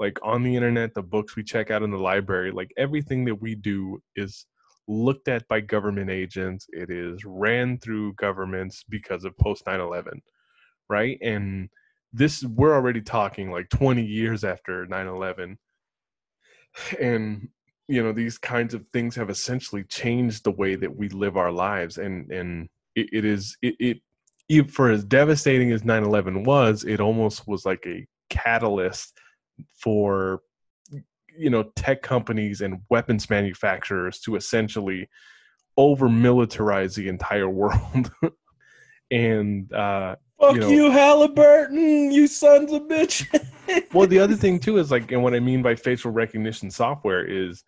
like on the internet, the books we check out in the library, like everything that we do is looked at by government agents. It is ran through governments because of post 9 11, right? And this, we're already talking like 20 years after 9 11. And you know these kinds of things have essentially changed the way that we live our lives and and it, it is it, it for as devastating as 9-11 was it almost was like a catalyst for you know tech companies and weapons manufacturers to essentially over militarize the entire world and uh Fuck you, know, you, Halliburton, you sons of bitch. well, the other thing too is like, and what I mean by facial recognition software is,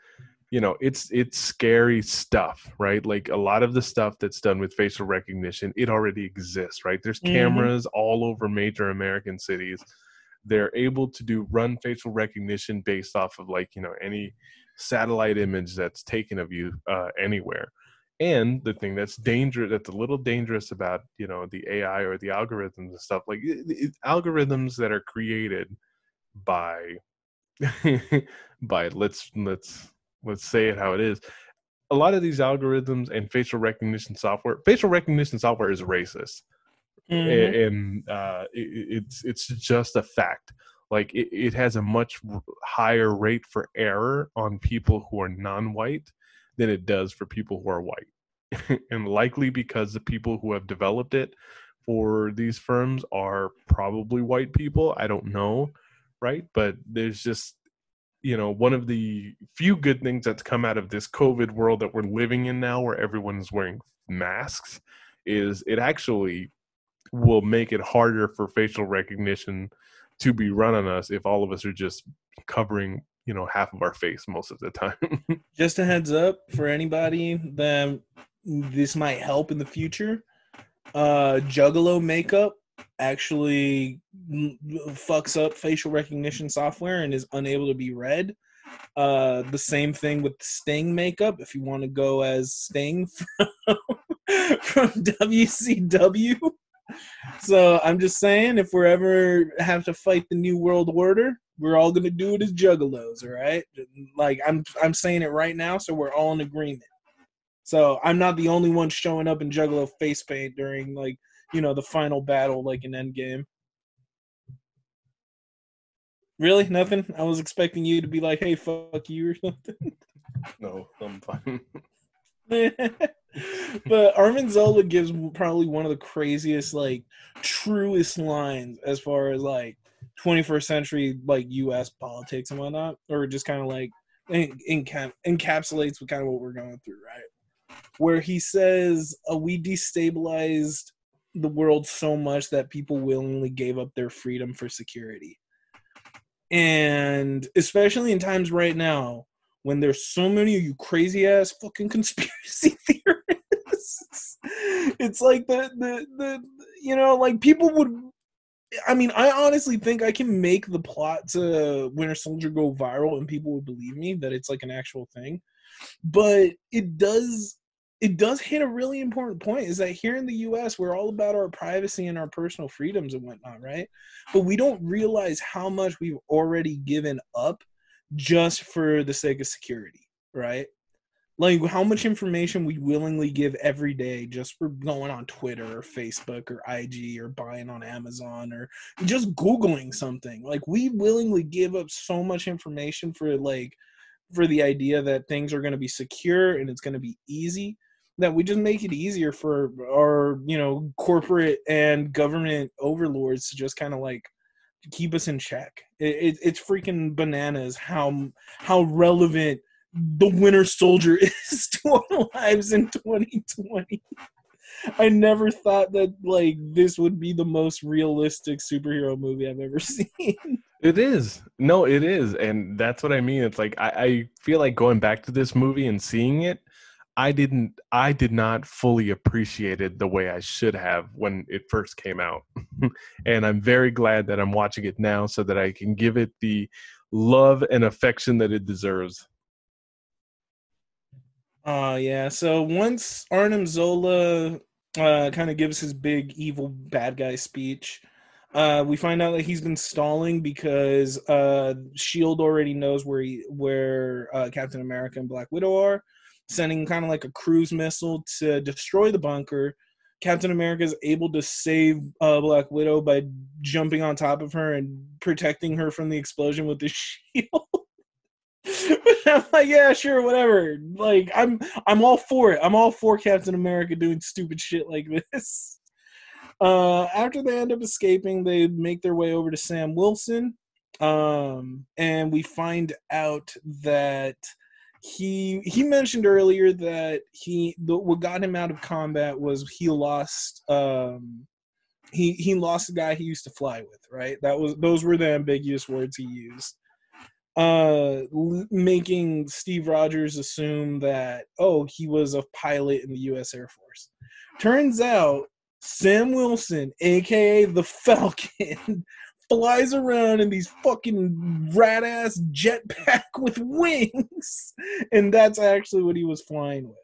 you know, it's it's scary stuff, right? Like a lot of the stuff that's done with facial recognition, it already exists, right? There's Mhm. cameras all over major American cities. They're able to do run facial recognition based off of like you know any satellite image that's taken of you uh, anywhere. And the thing that's dangerous, that's a little dangerous about you know the AI or the algorithms and stuff like it, it- algorithms that are created by by let's let's let's say it how it is. A lot of these algorithms and facial recognition software, facial recognition software is racist Mhm. and uh, it, it's it's just a fact. Like it, it has a much higher rate for error on people who are non-white than it does for people who are white, and likely because the people who have developed it for these firms are probably white people. I don't know, right? But there's just you know one of the few good things that's come out of this COVID world that we're living in now, where everyone's wearing masks, is it actually will make it harder for facial recognition to be run on us if all of us are just covering you know half of our face most of the time Just a heads up for anybody that this might help in the future. Uh, Juggalo makeup actually fucks up facial recognition software and is unable to be read. Uh, the same thing with Sting makeup. If you want to go as Sting from, from WCW. So I'm just saying, if we're ever have to fight the new world order, we're all gonna do it as juggalos, all right? Like I'm I'm saying it right now, so we're all in agreement. So I'm not the only one showing up in juggalo face paint during like you know the final battle, like in Endgame. Really, nothing. I was expecting you to be like, "Hey, fuck you" or something. no i'm fine but Arnim Zola gives probably one of the craziest, like, truest lines as far as like 21st century, like U.S. politics and whatnot, or just kind of like en- enca- encapsulates what kind of what we're going through, right? Where he says, uh, "We destabilized the world so much that people willingly gave up their freedom for security." And especially in times right now, when there's so many of you crazy ass fucking conspiracy theorists. It's like the, the the you know like people would. I mean, I honestly think I can make the plot to Winter Soldier go viral and people would believe me that it's like an actual thing. But it does it does hit a really important point is that here in the US we're all about our privacy and our personal freedoms and whatnot, right? But we don't realize how much we've already given up just for the sake of security, right? Like how much information we willingly give every day just for going on Twitter or Facebook or IG or buying on Amazon or just Googling something. Like we willingly give up so much information for like for the idea that things are going to be secure and it's going to be easy that we just make it easier for our you know corporate and government overlords to just kind of like keep us in check. It, it, it's freaking bananas how how relevant the Winter Soldier is to our lives in 2020. I never thought that like this would be the most realistic superhero movie I've ever seen. It is. No, it is. And that's what I mean. It's like I, I feel like going back to this movie and seeing it, I didn't I did not fully appreciate it the way I should have when it first came out. and I'm very glad that I'm watching it now so that I can give it the love and affection that it deserves. Uh yeah. So once Arnim Zola uh kind of gives his big evil bad guy speech, uh we find out that he's been stalling because uh Shield already knows where he where uh Captain America and Black Widow are, sending kind of like a cruise missile to destroy the bunker. Captain America is able to save uh, Black Widow by jumping on top of her and protecting her from the explosion with the shield. I'm like, yeah, sure, whatever. Like, I'm I'm all for it. I'm all for Captain America doing stupid shit like this. Uh, after they end up escaping, they make their way over to Sam Wilson, um, and we find out that he he mentioned earlier that he the, what got him out of combat was he lost um he he lost the guy he used to fly with right that was those were the ambiguous words he used uh making steve rogers assume that oh he was a pilot in the u.s air force turns out sam wilson aka the falcon flies around in these fucking rat ass jetpack with wings, and that's actually what he was flying with.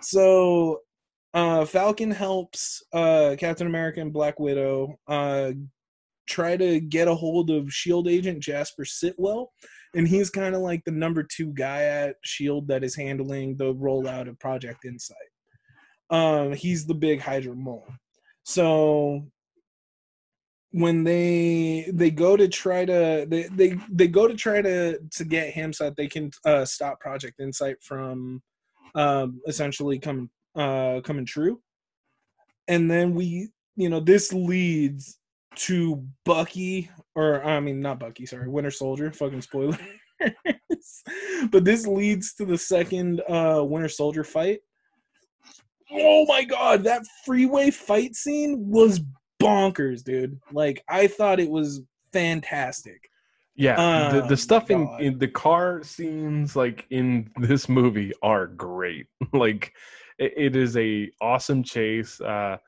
So, uh, Falcon helps uh, Captain America and Black Widow uh, try to get a hold of Shield agent Jasper Sitwell, and he's kind of like the number two guy at Shield that is handling the rollout of Project Insight. Um, he's the big Hydra mole. So when they they go to try to they they, they go to try to to get him so that they can uh, stop Project Insight from um, essentially coming uh, coming true, and then we you know this leads to Bucky or I mean not Bucky sorry Winter Soldier fucking spoiler. but this leads to the second uh, Winter Soldier fight. Oh my god, that freeway fight scene was bonkers, dude. Like I thought it was fantastic. Yeah, the, the stuff in, in the car scenes like in this movie are great. like it, it is a awesome chase. Uh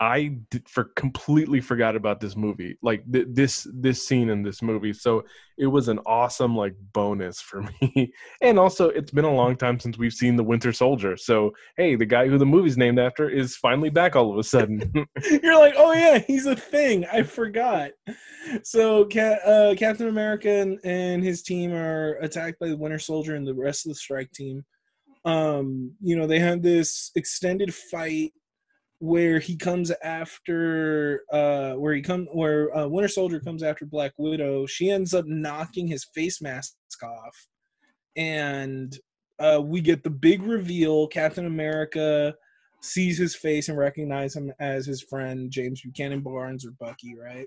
I did for completely forgot about this movie, like th- this this scene in this movie. So it was an awesome like bonus for me. and also, it's been a long time since we've seen the Winter Soldier. So hey, the guy who the movie's named after is finally back all of a sudden. You're like, oh yeah, he's a thing. I forgot. So uh, Captain America and, and his team are attacked by the Winter Soldier and the rest of the strike team. Um, you know, they had this extended fight where he comes after uh where he come where uh, Winter Soldier comes after Black Widow, she ends up knocking his face mask off, and uh, we get the big reveal. Captain America sees his face and recognizes him as his friend James Buchanan Barnes or Bucky, right?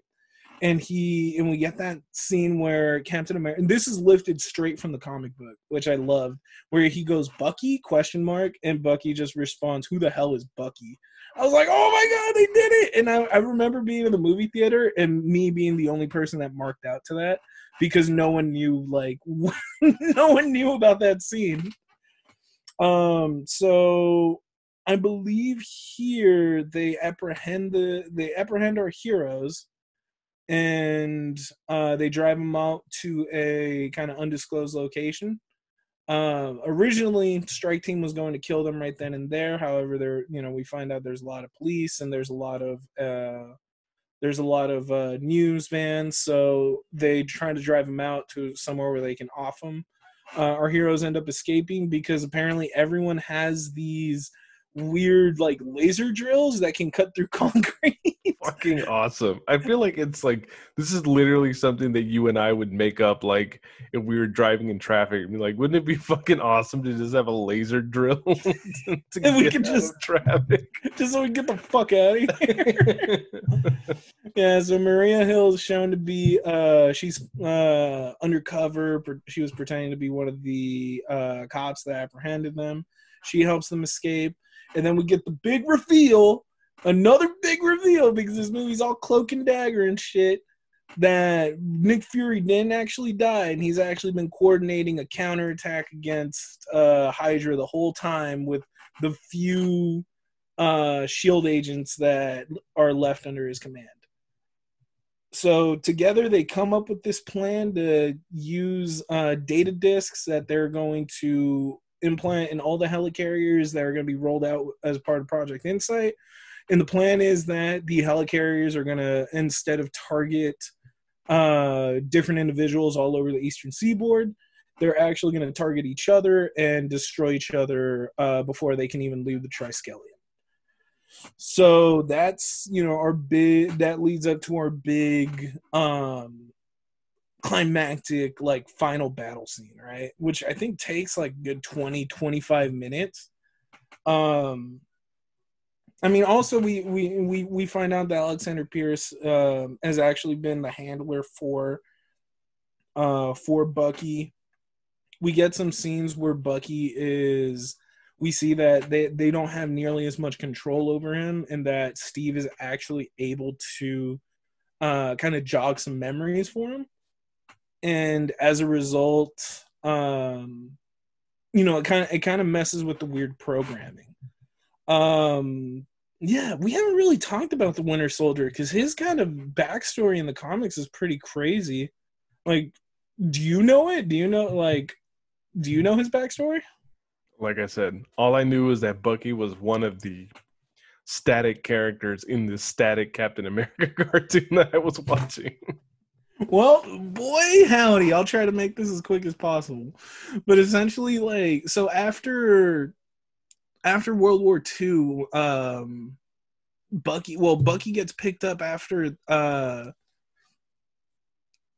and he and we get that scene where Captain America and this is lifted straight from the comic book, which I love, where he goes Bucky question mark and Bucky just responds, Who the hell is Bucky? I was like, Oh my god, they did it! And I, I remember being in the movie theater and me being the only person that marked out to that because no one knew like no one knew about that scene. Um so I believe here they apprehend the they apprehend our heroes and uh, they drive them out to a kind of undisclosed location. Uh, originally, strike team was going to kill them right then and there. However, there, you know, we find out there's a lot of police and there's a lot of uh, there's a lot of uh, news vans, so they try to drive them out to somewhere where they can off them. Uh, our heroes end up escaping because apparently everyone has these weird like laser drills that can cut through concrete. fucking awesome. I feel like it's like this is literally something that you and I would make up like if we were driving in traffic. And be like, wouldn't it be fucking awesome to just have a laser drill to, to And we could just- traffic? Just so we get the fuck out of here. yeah, so Maria Hill is shown to be uh she's uh undercover. She was pretending to be one of the uh cops that apprehended them. She helps them escape. And then we get the big reveal, another big reveal because this movie's all cloak and dagger and shit. That Nick Fury didn't actually die, and he's actually been coordinating a counterattack against uh, Hydra the whole time with the few uh, shield agents that are left under his command. So together they come up with this plan to use uh, data disks that they're going to implant in all the helicarriers that are going to be rolled out as part of Project Insight. And the plan is that the helicarriers are going to, instead of target uh, different individuals all over the eastern seaboard, they're actually going to target each other and destroy each other uh, before they can even leave the Triskelion. So that's you know our big that leads up to our big um climactic like final battle scene, right? Which I think takes like good 20 25 minutes. Um I mean also we we we we find out that Alexander Pierce um has actually been the handler for uh for Bucky. We get some scenes where Bucky is we see that they, they don't have nearly as much control over him and that Steve is actually able to uh, kind of jog some memories for him. And as a result, um, you know, it kind of it kind of messes with the weird programming. Um, yeah, we haven't really talked about the Winter Soldier because his kind of backstory in the comics is pretty crazy. Like, do you know it? Do you know like, do you know his backstory? like I said, all I knew was that Bucky was one of the static characters in the static Captain America cartoon that I was watching. Well, boy, howdy! I'll try to make this as quick as possible. But essentially, like, so after after World War II, um, Bucky, well, Bucky gets picked up after uh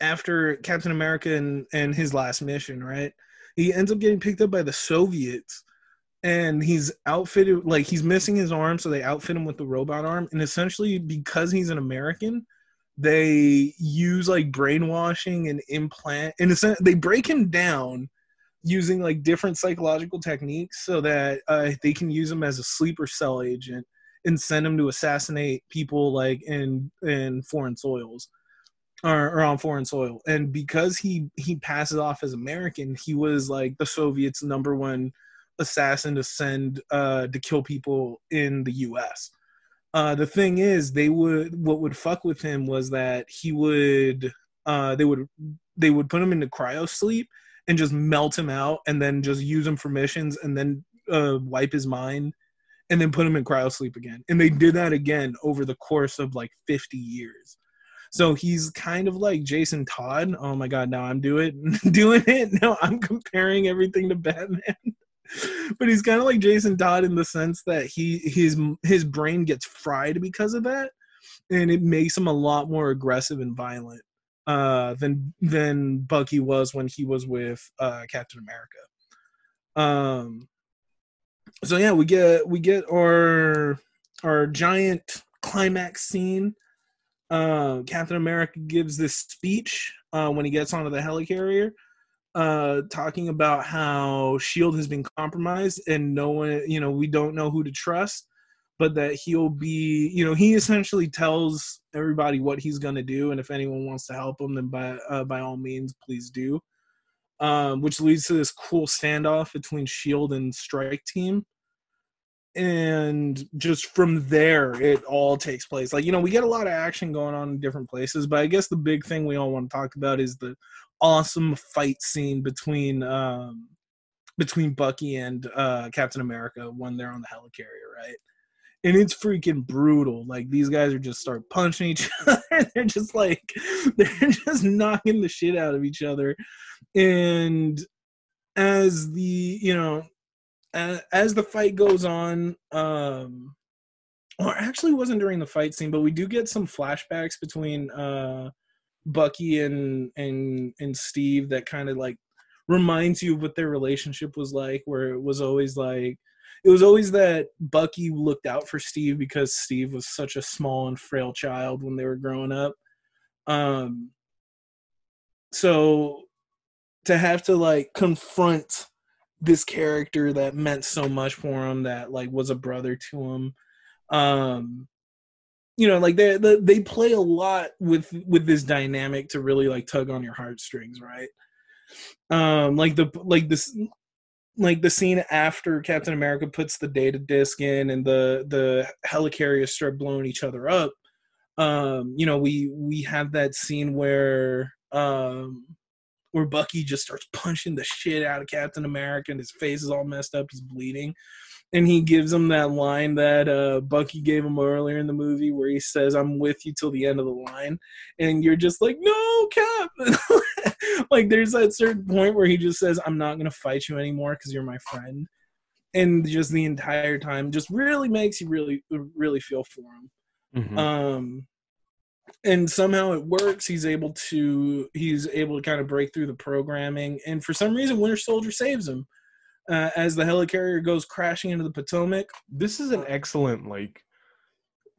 after Captain America and and his last mission, right? He ends up getting picked up by the Soviets. And he's outfitted like he's missing his arm, so they outfit him with the robot arm. And essentially, because he's an American, they use like brainwashing and implant in a sense they break him down using like different psychological techniques so that uh, they can use him as a sleeper cell agent and send him to assassinate people like in in foreign soils or, or on foreign soil. And because he he passes off as american he was like the soviets number one assassin to send uh to kill people in the us uh, the thing is, they would what would fuck with him was that he would uh, they would they would put him into cryo sleep and just melt him out, and then just use him for missions, and then uh, wipe his mind, and then put him in cryo sleep again. And they did that again over the course of like fifty years. So he's kind of like Jason Todd. Oh my god, now I'm doing doing it. No, I'm comparing everything to Batman but he's kind of like Jason Todd in the sense that he his his brain gets fried because of that, and it makes him a lot more aggressive and violent uh, than than Bucky was when he was with uh, Captain America. Um, so yeah, we get we get our our giant climax scene. Uh, Captain America gives this speech uh, when he gets onto the helicarrier uh talking about how shield has been compromised and no one you know we don't know who to trust but that he'll be you know he essentially tells everybody what he's going to do and if anyone wants to help him then by uh, by all means please do. Um which leads to this cool standoff between shield and strike team. And just from there it all takes place. Like you know we get a lot of action going on in different places but i guess the big thing we all want to talk about is the awesome fight scene between um between bucky and uh captain america when they're on the helicarrier right? And it's freaking brutal. Like these guys are just start punching each other. They're just like they're just knocking the shit out of each other. And as the you know uh, as the fight goes on, um, or actually wasn't during the fight scene, but we do get some flashbacks between uh Bucky and and and Steve that kind of like reminds you of what their relationship was like where it was always like it was always that Bucky looked out for Steve because Steve was such a small and frail child when they were growing up. Um so to have to like confront this character that meant so much for him that like was a brother to him um you know like they they play a lot with with this dynamic to really like tug on your heartstrings right? Um like the like this like the scene after captain america puts the data disk in and the the helicarriers start blowing each other up um you know we we have that scene where um where bucky just starts punching the shit out of captain america and his face is all messed up he's bleeding and he gives him that line that uh, Bucky gave him earlier in the movie, where he says, "I'm with you till the end of the line," and you're just like, "No, Cap!" like there's that certain point where he just says, "I'm not gonna fight you anymore because you're my friend," and just the entire time just really makes you really, really feel for him. Mm-hmm. Um, and somehow it works. He's able to he's able to kind of break through the programming, and for some reason, Winter Soldier saves him uh, as the helicarrier goes crashing into the Potomac. This is an excellent like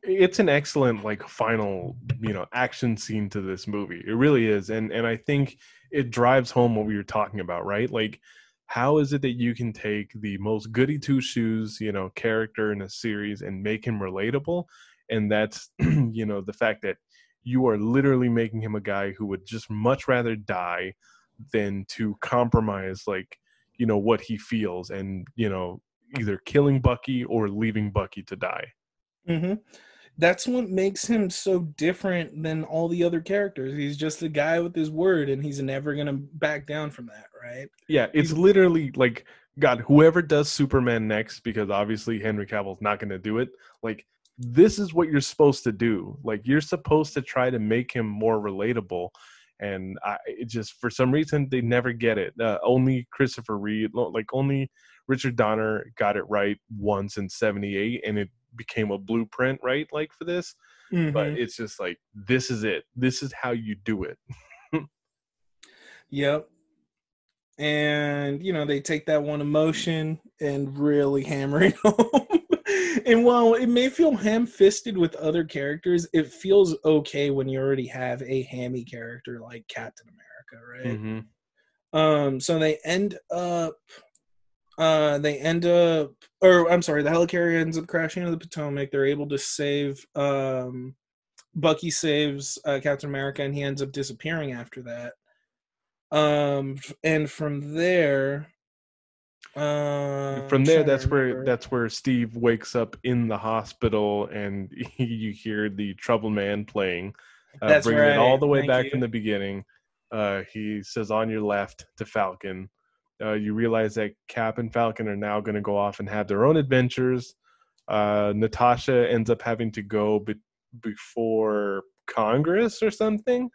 it's an excellent like final you know action scene to this movie. It really is. And and i think it drives home what we were talking about right? Like how is it that you can take the most goody two shoes you know character in a series and make him relatable? And that's you know the fact that you are literally making him a guy who would just much rather die than to compromise like you know what he feels and you know either killing bucky or leaving bucky to die. Mm-hmm. that's what makes him so different than all the other characters. He's just a guy with his word and he's never gonna back down from that right? Yeah it's he's, literally like god whoever does superman next because obviously henry cavill's not gonna do it like this is what you're supposed to do. Like you're supposed to try to make him more relatable and I it just for some reason they never get it. Uh, only Christopher Reeve, like only Richard Donner got it right once in '78, and it became a blueprint, right? Like for this, mm-hmm. but it's just like this is it. This is how you do it. yep. And you know they take that one emotion and really hammer it home and while it may feel ham-fisted with other characters, it feels okay when you already have a hammy character like Captain America, right? Mm-hmm. Um, so they end up, uh, they end up, or I'm sorry, the helicarrier ends up crashing into the Potomac. They're able to save, um, Bucky saves uh, Captain America, and he ends up disappearing after that. Um, and from there, uh, From there, that's where that's where Steve wakes up in the hospital, and you hear the Trouble Man playing, uh, that's bringing right. it all the way Thank back you. from the beginning. Uh, he says, "On your left" to Falcon. Uh, you realize that Cap and Falcon are now going to go off and have their own adventures. Uh, Natasha ends up having to go be- before Congress or something.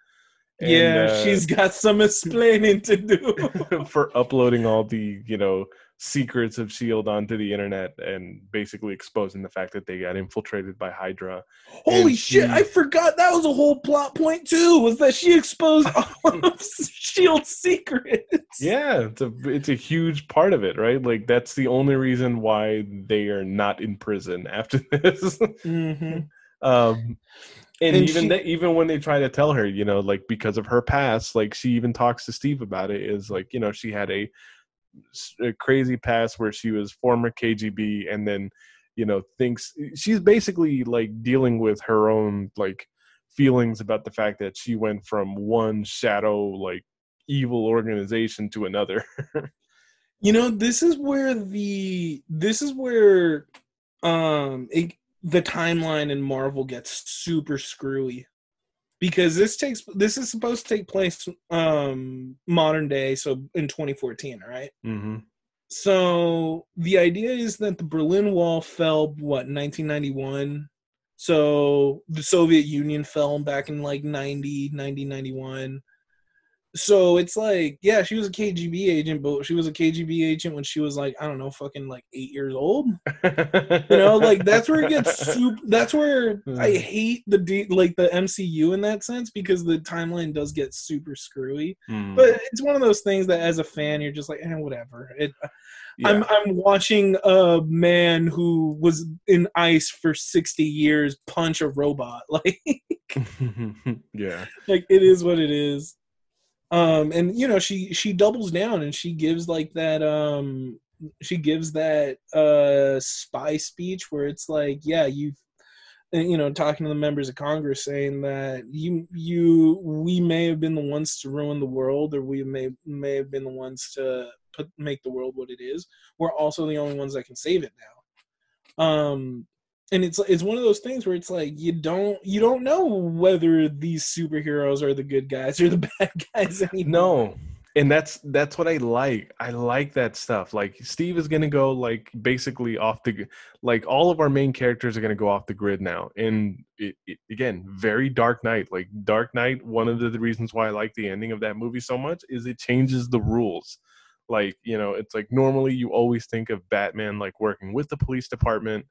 And, yeah, uh, she's got some explaining to do for uploading all the you know secrets of shield onto the internet and basically exposing the fact that they got infiltrated by hydra holy shit i forgot that was a whole plot point too was that she exposed all of shield secrets yeah it's a it's a huge part of it right like that's the only reason why they are not in prison after this mm-hmm. um and, and even she, that, even when they try to tell her, you know, like because of her past, like she even talks to Steve about it. Is like, you know, she had a crazy past where she was former KGB and then you know thinks she's basically like dealing with her own like feelings about the fact that she went from one shadow like evil organization to another. You know this is where the this is where um it, the timeline in marvel gets super screwy because this takes this is supposed to take place um modern day so in 2014 right? Mm-hmm. so the idea is that the berlin wall fell what 1991 so the soviet union fell back in like 90 90 91 so it's like, yeah, she was a KGB agent, but she was a KGB agent when she was like, I don't know, fucking like eight years old. You know, like that's where it gets super. That's where I hate the D, like the MCU in that sense because the timeline does get super screwy. Hmm. But it's one of those things that, as a fan, you're just like, eh, whatever. It, Yeah. I'm I'm watching a man who was in ice for 60 years punch a robot. Like yeah. like it is what it is. Um and you know she she doubles down and she gives like that um she gives that uh spy speech where it's like yeah you you know talking to the members of congress saying that you you we may have been the ones to ruin the world or we may may have been the ones to put make the world what it is. We're also the only ones that can save it now. Um and it's it's one of those things where it's like you don't you don't know whether these superheroes are the good guys or the bad guys anymore. No. And that's that's what I like. I like that stuff. Like Steve is gonna go like basically off the like all of our main characters are gonna go off the grid now. And it, it, again, very Dark Knight. Like Dark Knight. One of the, the reasons why I like the ending of that movie so much is it changes the rules. Like you know, it's like normally you always think of Batman like working with the police department,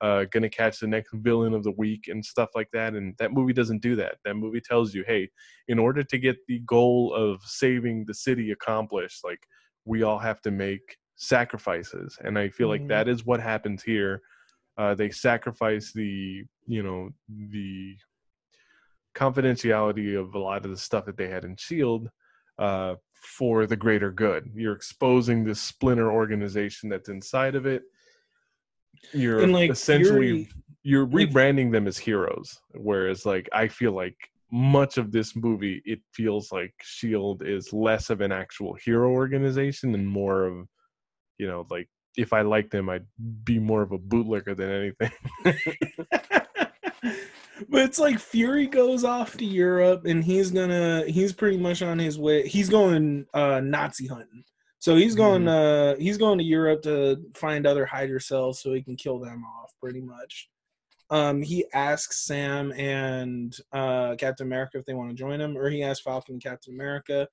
uh, gonna catch the next villain of the week and stuff like that. And that movie doesn't do that. That movie tells you, hey, in order to get the goal of saving the city accomplished, like we all have to make sacrifices. And I feel like Mhm. that is what happens here. Uh, they sacrifice the, you know, the confidentiality of a lot of the stuff that they had in Shield uh, for the greater good. You're exposing this splinter organization that's inside of it. You're And like essentially you're like- rebranding them as heroes whereas like i feel like much of this movie it feels like shield is less of an actual hero organization and more of you know like if i liked them i'd be more of a bootlicker than anything but it's like Fury goes off to Europe and he's gonna he's pretty much on his way. He's going uh Nazi hunting. So he's going uh he's going to Europe to find other Hydra cells so he can kill them off pretty much. Um he asks Sam and uh Captain America if they want to join him or he asks Falcon and Captain America.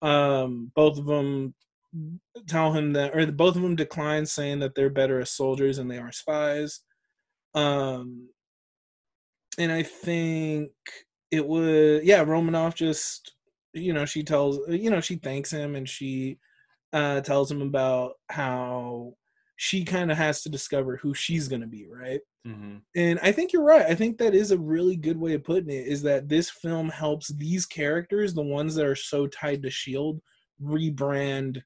Um both of them tell him that or both of them decline saying that they're better as soldiers than they are spies. Um and I think it was yeah, Romanoff just you know she tells you know she thanks him and she uh tells him about how she kind of has to discover who she's going to be, right? And I think you're right. I think that is a really good way of putting it is that this film helps these characters, the ones that are so tied to Shield, rebrand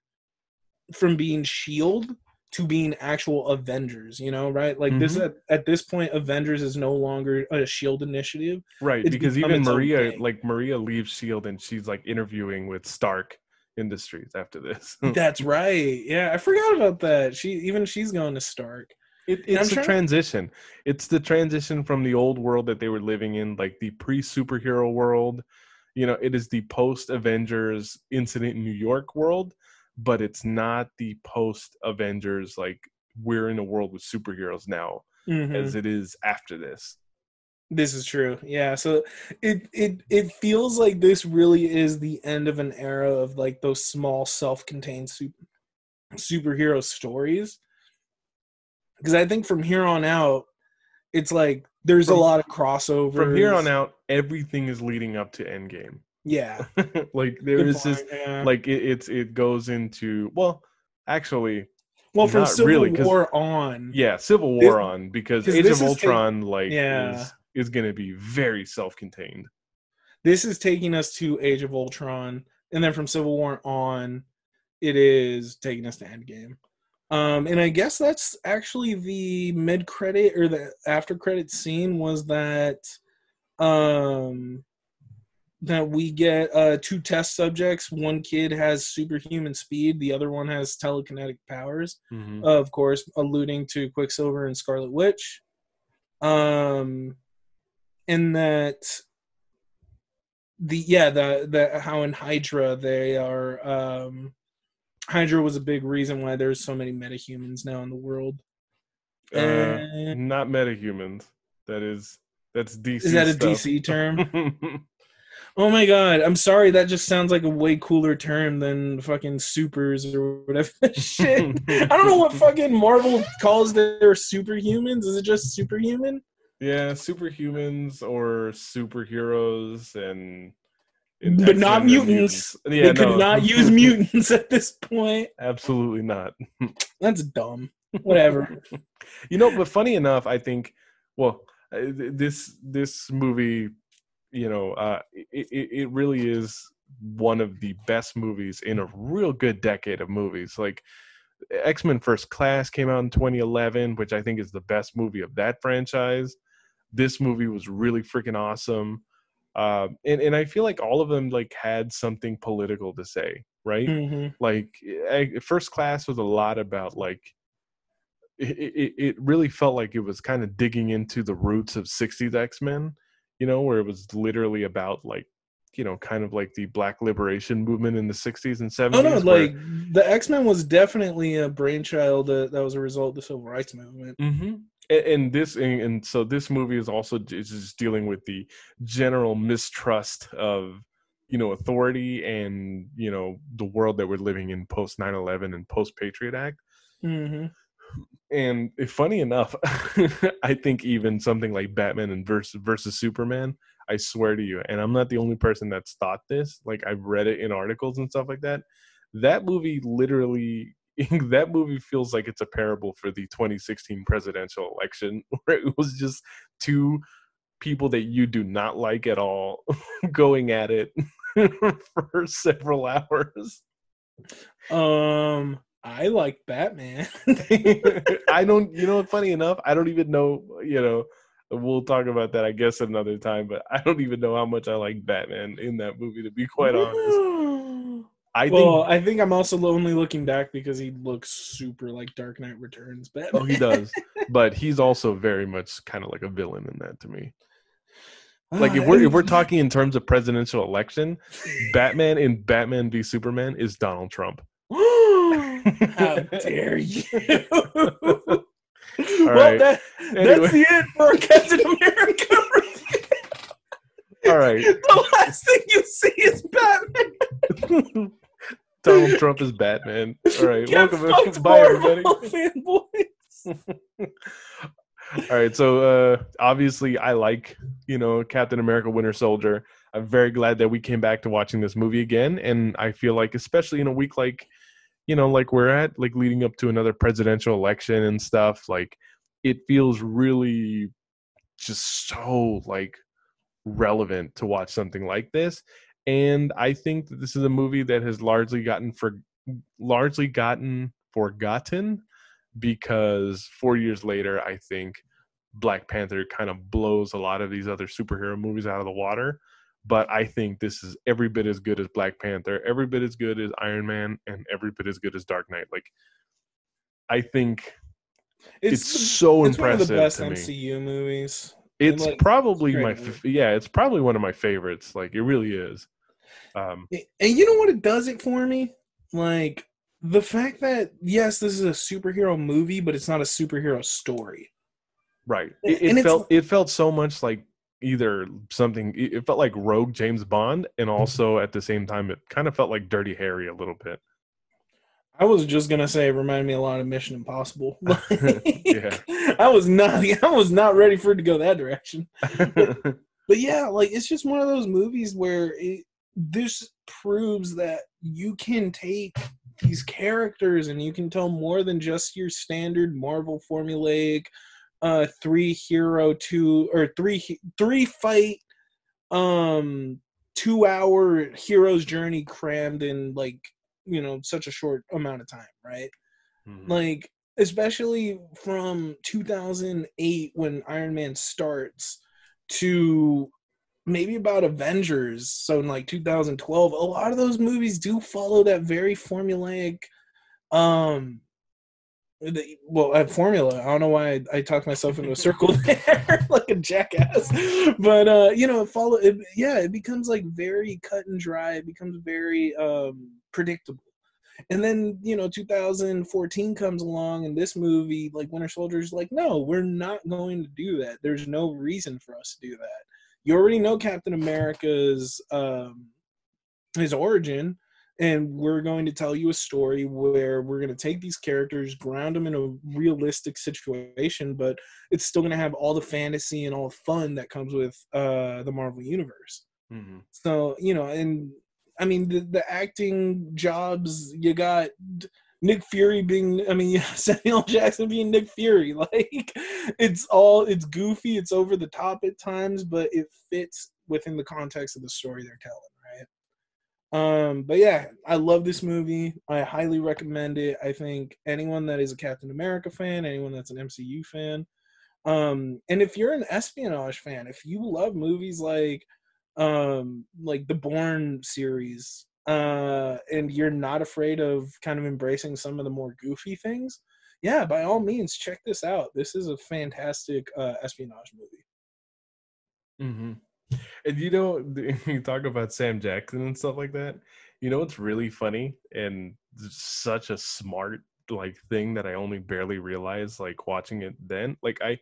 from being Shield to being actual Avengers, you know, right? Like this Mhm. at, at this point Avengers is no longer a Shield initiative. right It's because even maria like maria leaves shield and she's like interviewing with stark industries after this That's right. Yeah, I forgot about that. She even she's going to Stark. It, it's a trying transition. It's the transition from the old world that they were living in, like the pre superhero world. You know, it is the post Avengers incident in New York world, but it's not the post Avengers, like we're in a world with superheroes now, Mhm. as it is after this. This is true. Yeah. So it it it feels like this really is the end of an era of like those small self-contained super, superhero stories. Because I think from here on out, it's like there's From- a lot of crossover. From here on out, everything is leading up to Endgame. Yeah. like there is just yeah. like it, it's it goes into well, actually, well from not Civil really, War on. yeah civil This- war on because age this of ultron like Yeah. is is going to be very self-contained This is taking us to Age of Ultron, and then from Civil War on, it is taking us to Endgame. Um, and I guess that's actually the mid credit or the after credit scene was that um that we get uh two test subjects. One kid has superhuman speed, the other one has telekinetic powers of course, alluding to Quicksilver and Scarlet Witch. Um, and that the yeah the the how in Hydra they are um Hydra was a big reason why there's so many metahumans now in the world. uh, And- not metahumans that is that's dc Is that a. DC term? Oh my god, I'm sorry. That just sounds like a way cooler term than fucking supers or whatever. Shit, I don't know what fucking Marvel calls their superhumans. Is it just superhuman? Yeah, superhumans or superheroes and. but not mutants. mutants. Yeah, they could no. not use mutants at this point. Absolutely not. That's dumb. Whatever. you know, but funny enough, I think. Well, uh, this this movie you know, uh, it, it really is one of the best movies in a real good decade of movies. Like X Men First Class came out in 2011, which I think is the best movie of that franchise. This movie was really freaking awesome. Uh, and and I feel like all of them like had something political to say, right? Mm-hmm. Like I, First Class was a lot about like it, it, it really felt like it was kind of digging into the roots of 60s X Men you know, where it was literally about like you know, kind of like the black liberation movement in the 60s and 70s. Oh, no, where... like the X Men was definitely a brainchild that, that was a result of the civil rights movement. Mm-hmm. And, and, this, and, and, so this movie is also just dealing with the general mistrust of, you know, authority and, you know, the world that we're living in post 9 11 and post Patriot Act. Mm-hmm and funny enough, I think even something like Batman and versus versus Superman, I swear to you, and I'm not the only person that's thought this. Like I've read it in articles and stuff like that. That movie literally that movie feels like it's a parable for the 2016 presidential election where it was just two people that you do not like at all going at it for several hours. Um I like Batman. I don't, you know, funny enough, I don't even know, you know, we'll talk about that, I guess, another time, but I don't even know how much I like Batman in that movie, to be quite honest. I well, think, I think I'm also only looking back because he looks super like Dark Knight Returns Batman. Oh, he does. but he's also very much kind of like a villain in that to me. Like if uh, we're if we're talking in terms of presidential election, Batman in Batman v Superman is Donald Trump. How dare you? well, right. that, anyway. that's the end for Captain America All right. The last thing you see is Batman. Donald Trump is Batman. All right. Get Welcome. Bye, everybody. Fanboys. All right. So uh, obviously, I like you know Captain America: Winter Soldier. I'm very glad that we came back to watching this movie again, and I feel like, especially in a week like you know like we're at like leading up to another presidential election and stuff like it feels really just so like relevant to watch something like this and i think that this is a movie that has largely gotten for largely gotten forgotten because 4 years later i think black panther kind of blows a lot of these other superhero movies out of the water but I think this is every bit as good as Black Panther, every bit as good as Iron Man, and every bit as good as Dark Knight. Like, I think it's, it's so it's impressive. One of the best MCU movies. It's like, probably it's my yeah. It's probably one of my favorites. Like, it really is. Um, and you know what it does it for me? Like the fact that yes, this is a superhero movie, but it's not a superhero story. Right. It, it felt it felt so much like either something it felt like rogue james bond and mm-hmm. also at the same time it kind of felt like dirty harry a little bit i was just gonna say it reminded me a lot of mission impossible yeah i was not i was not ready for it to go that direction but, but yeah like it's just one of those movies where it, this proves that you can take these characters and you can tell more than just your standard marvel formulaic uh three hero two or three three fight um two hour hero's journey crammed in like you know such a short amount of time right mm-hmm. like especially from 2008 when iron man starts to maybe about avengers so in like 2012 a lot of those movies do follow that very formulaic um well at formula. I don't know why i, I talked myself into a circle there like a jackass. But uh you know follow it yeah it becomes like very cut and dry. It becomes very um predictable. And then you know 2014 comes along and this movie like winter soldier is like no we're not going to do that. There's no reason for us to do that you already know Captain America's um, his origin, and we're going to tell you a story where we're going to take these characters, ground them in a realistic situation, but it's still going to have all the fantasy and all the fun that comes with uh, the Marvel universe. Mm-hmm. So you know, and I mean the, the acting jobs you got. Nick Fury being, I mean, Samuel Jackson being Nick Fury. Like, it's all, it's goofy, it's over the top at times, but it fits within the context of the story they're telling, right? Um, but yeah, I love this movie. I highly recommend it. I think anyone that is a Captain America fan, anyone that's an MCU fan, um, and if you're an espionage fan, if you love movies like, um, like the Bourne series, uh, and you're not afraid of kind of embracing some of the more goofy things, yeah, by all means, check this out. This is a fantastic uh, espionage movie. Mm-hmm. And you know, you talk about Sam Jackson and stuff like that. You know what's really funny and such a smart like thing that I only barely realized like watching it then. Like I,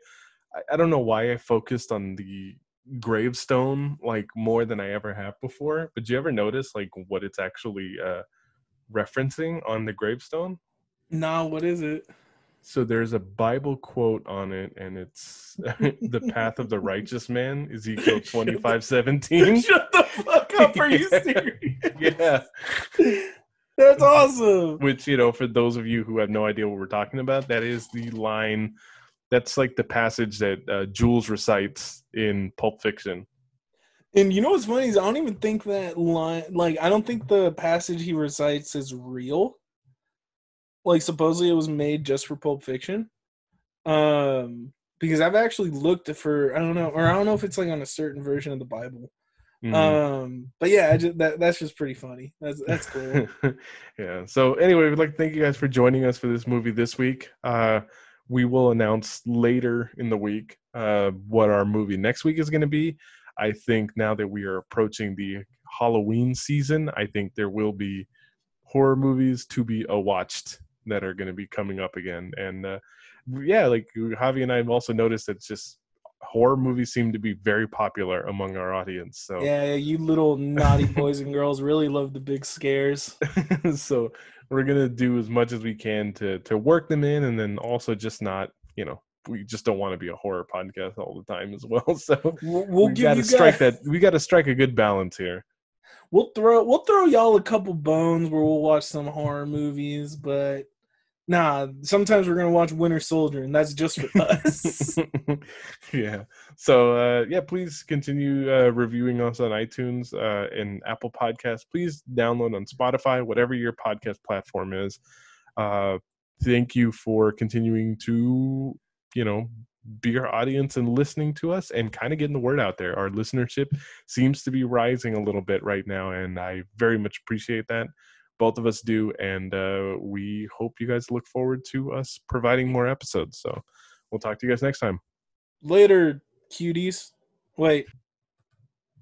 I don't know why I focused on the gravestone like more than I ever have before. But do you ever notice like what it's actually uh referencing on the gravestone? Nah, what is it? So there's a Bible quote on it, and it's the path of the righteous man, Ezekiel twenty five seventeen. Shut the fuck up! Are you serious? yeah. That's awesome. Which, you know, for those of you who have no idea what we're talking about, that is the line that's like the passage that uh, Jules recites in Pulp Fiction. And you know what's funny is I don't even think that line, like, I don't think the passage he recites is real. Like, supposedly it was made just for Pulp Fiction. Um, because I've actually looked for, I don't know, or I don't know if it's like on a certain version of the Bible. Mhm. Um, but yeah, I just, that that's just pretty funny. That's that's cool. yeah. So anyway, we'd like to thank you guys for joining us for this movie this week. Uh, we will announce later in the week uh, what our movie next week is going to be. I think now that we are approaching the Halloween season, I think there will be horror movies to be uh, watched that are going to be coming up again. And uh, yeah, like Javi and I have also noticed that just horror movies seem to be very popular among our audience. So yeah, you little naughty boys and girls really love the big scares. so we're gonna do as much as we can to to work them in, and then also just not, you know, we just don't want to be a horror podcast all the time as well. So We'll, we'll we give got you to strike guys- that. We got to strike a good balance here. We'll throw we'll throw y'all a couple bones where we'll watch some horror movies, but nah, sometimes we're gonna watch Winter Soldier, and that's just for us. yeah. So uh, yeah, please continue uh, reviewing us on iTunes uh, and Apple Podcasts. Please download on Spotify, whatever your podcast platform is. Uh, thank you for continuing to, you know, be our audience and listening to us and kind of getting the word out there. Our listenership seems to be rising a little bit right now, and I very much appreciate that. Both of us do, and uh, we hope you guys look forward to us providing more episodes. So we'll talk to you guys next time. Later, cuties. Wait.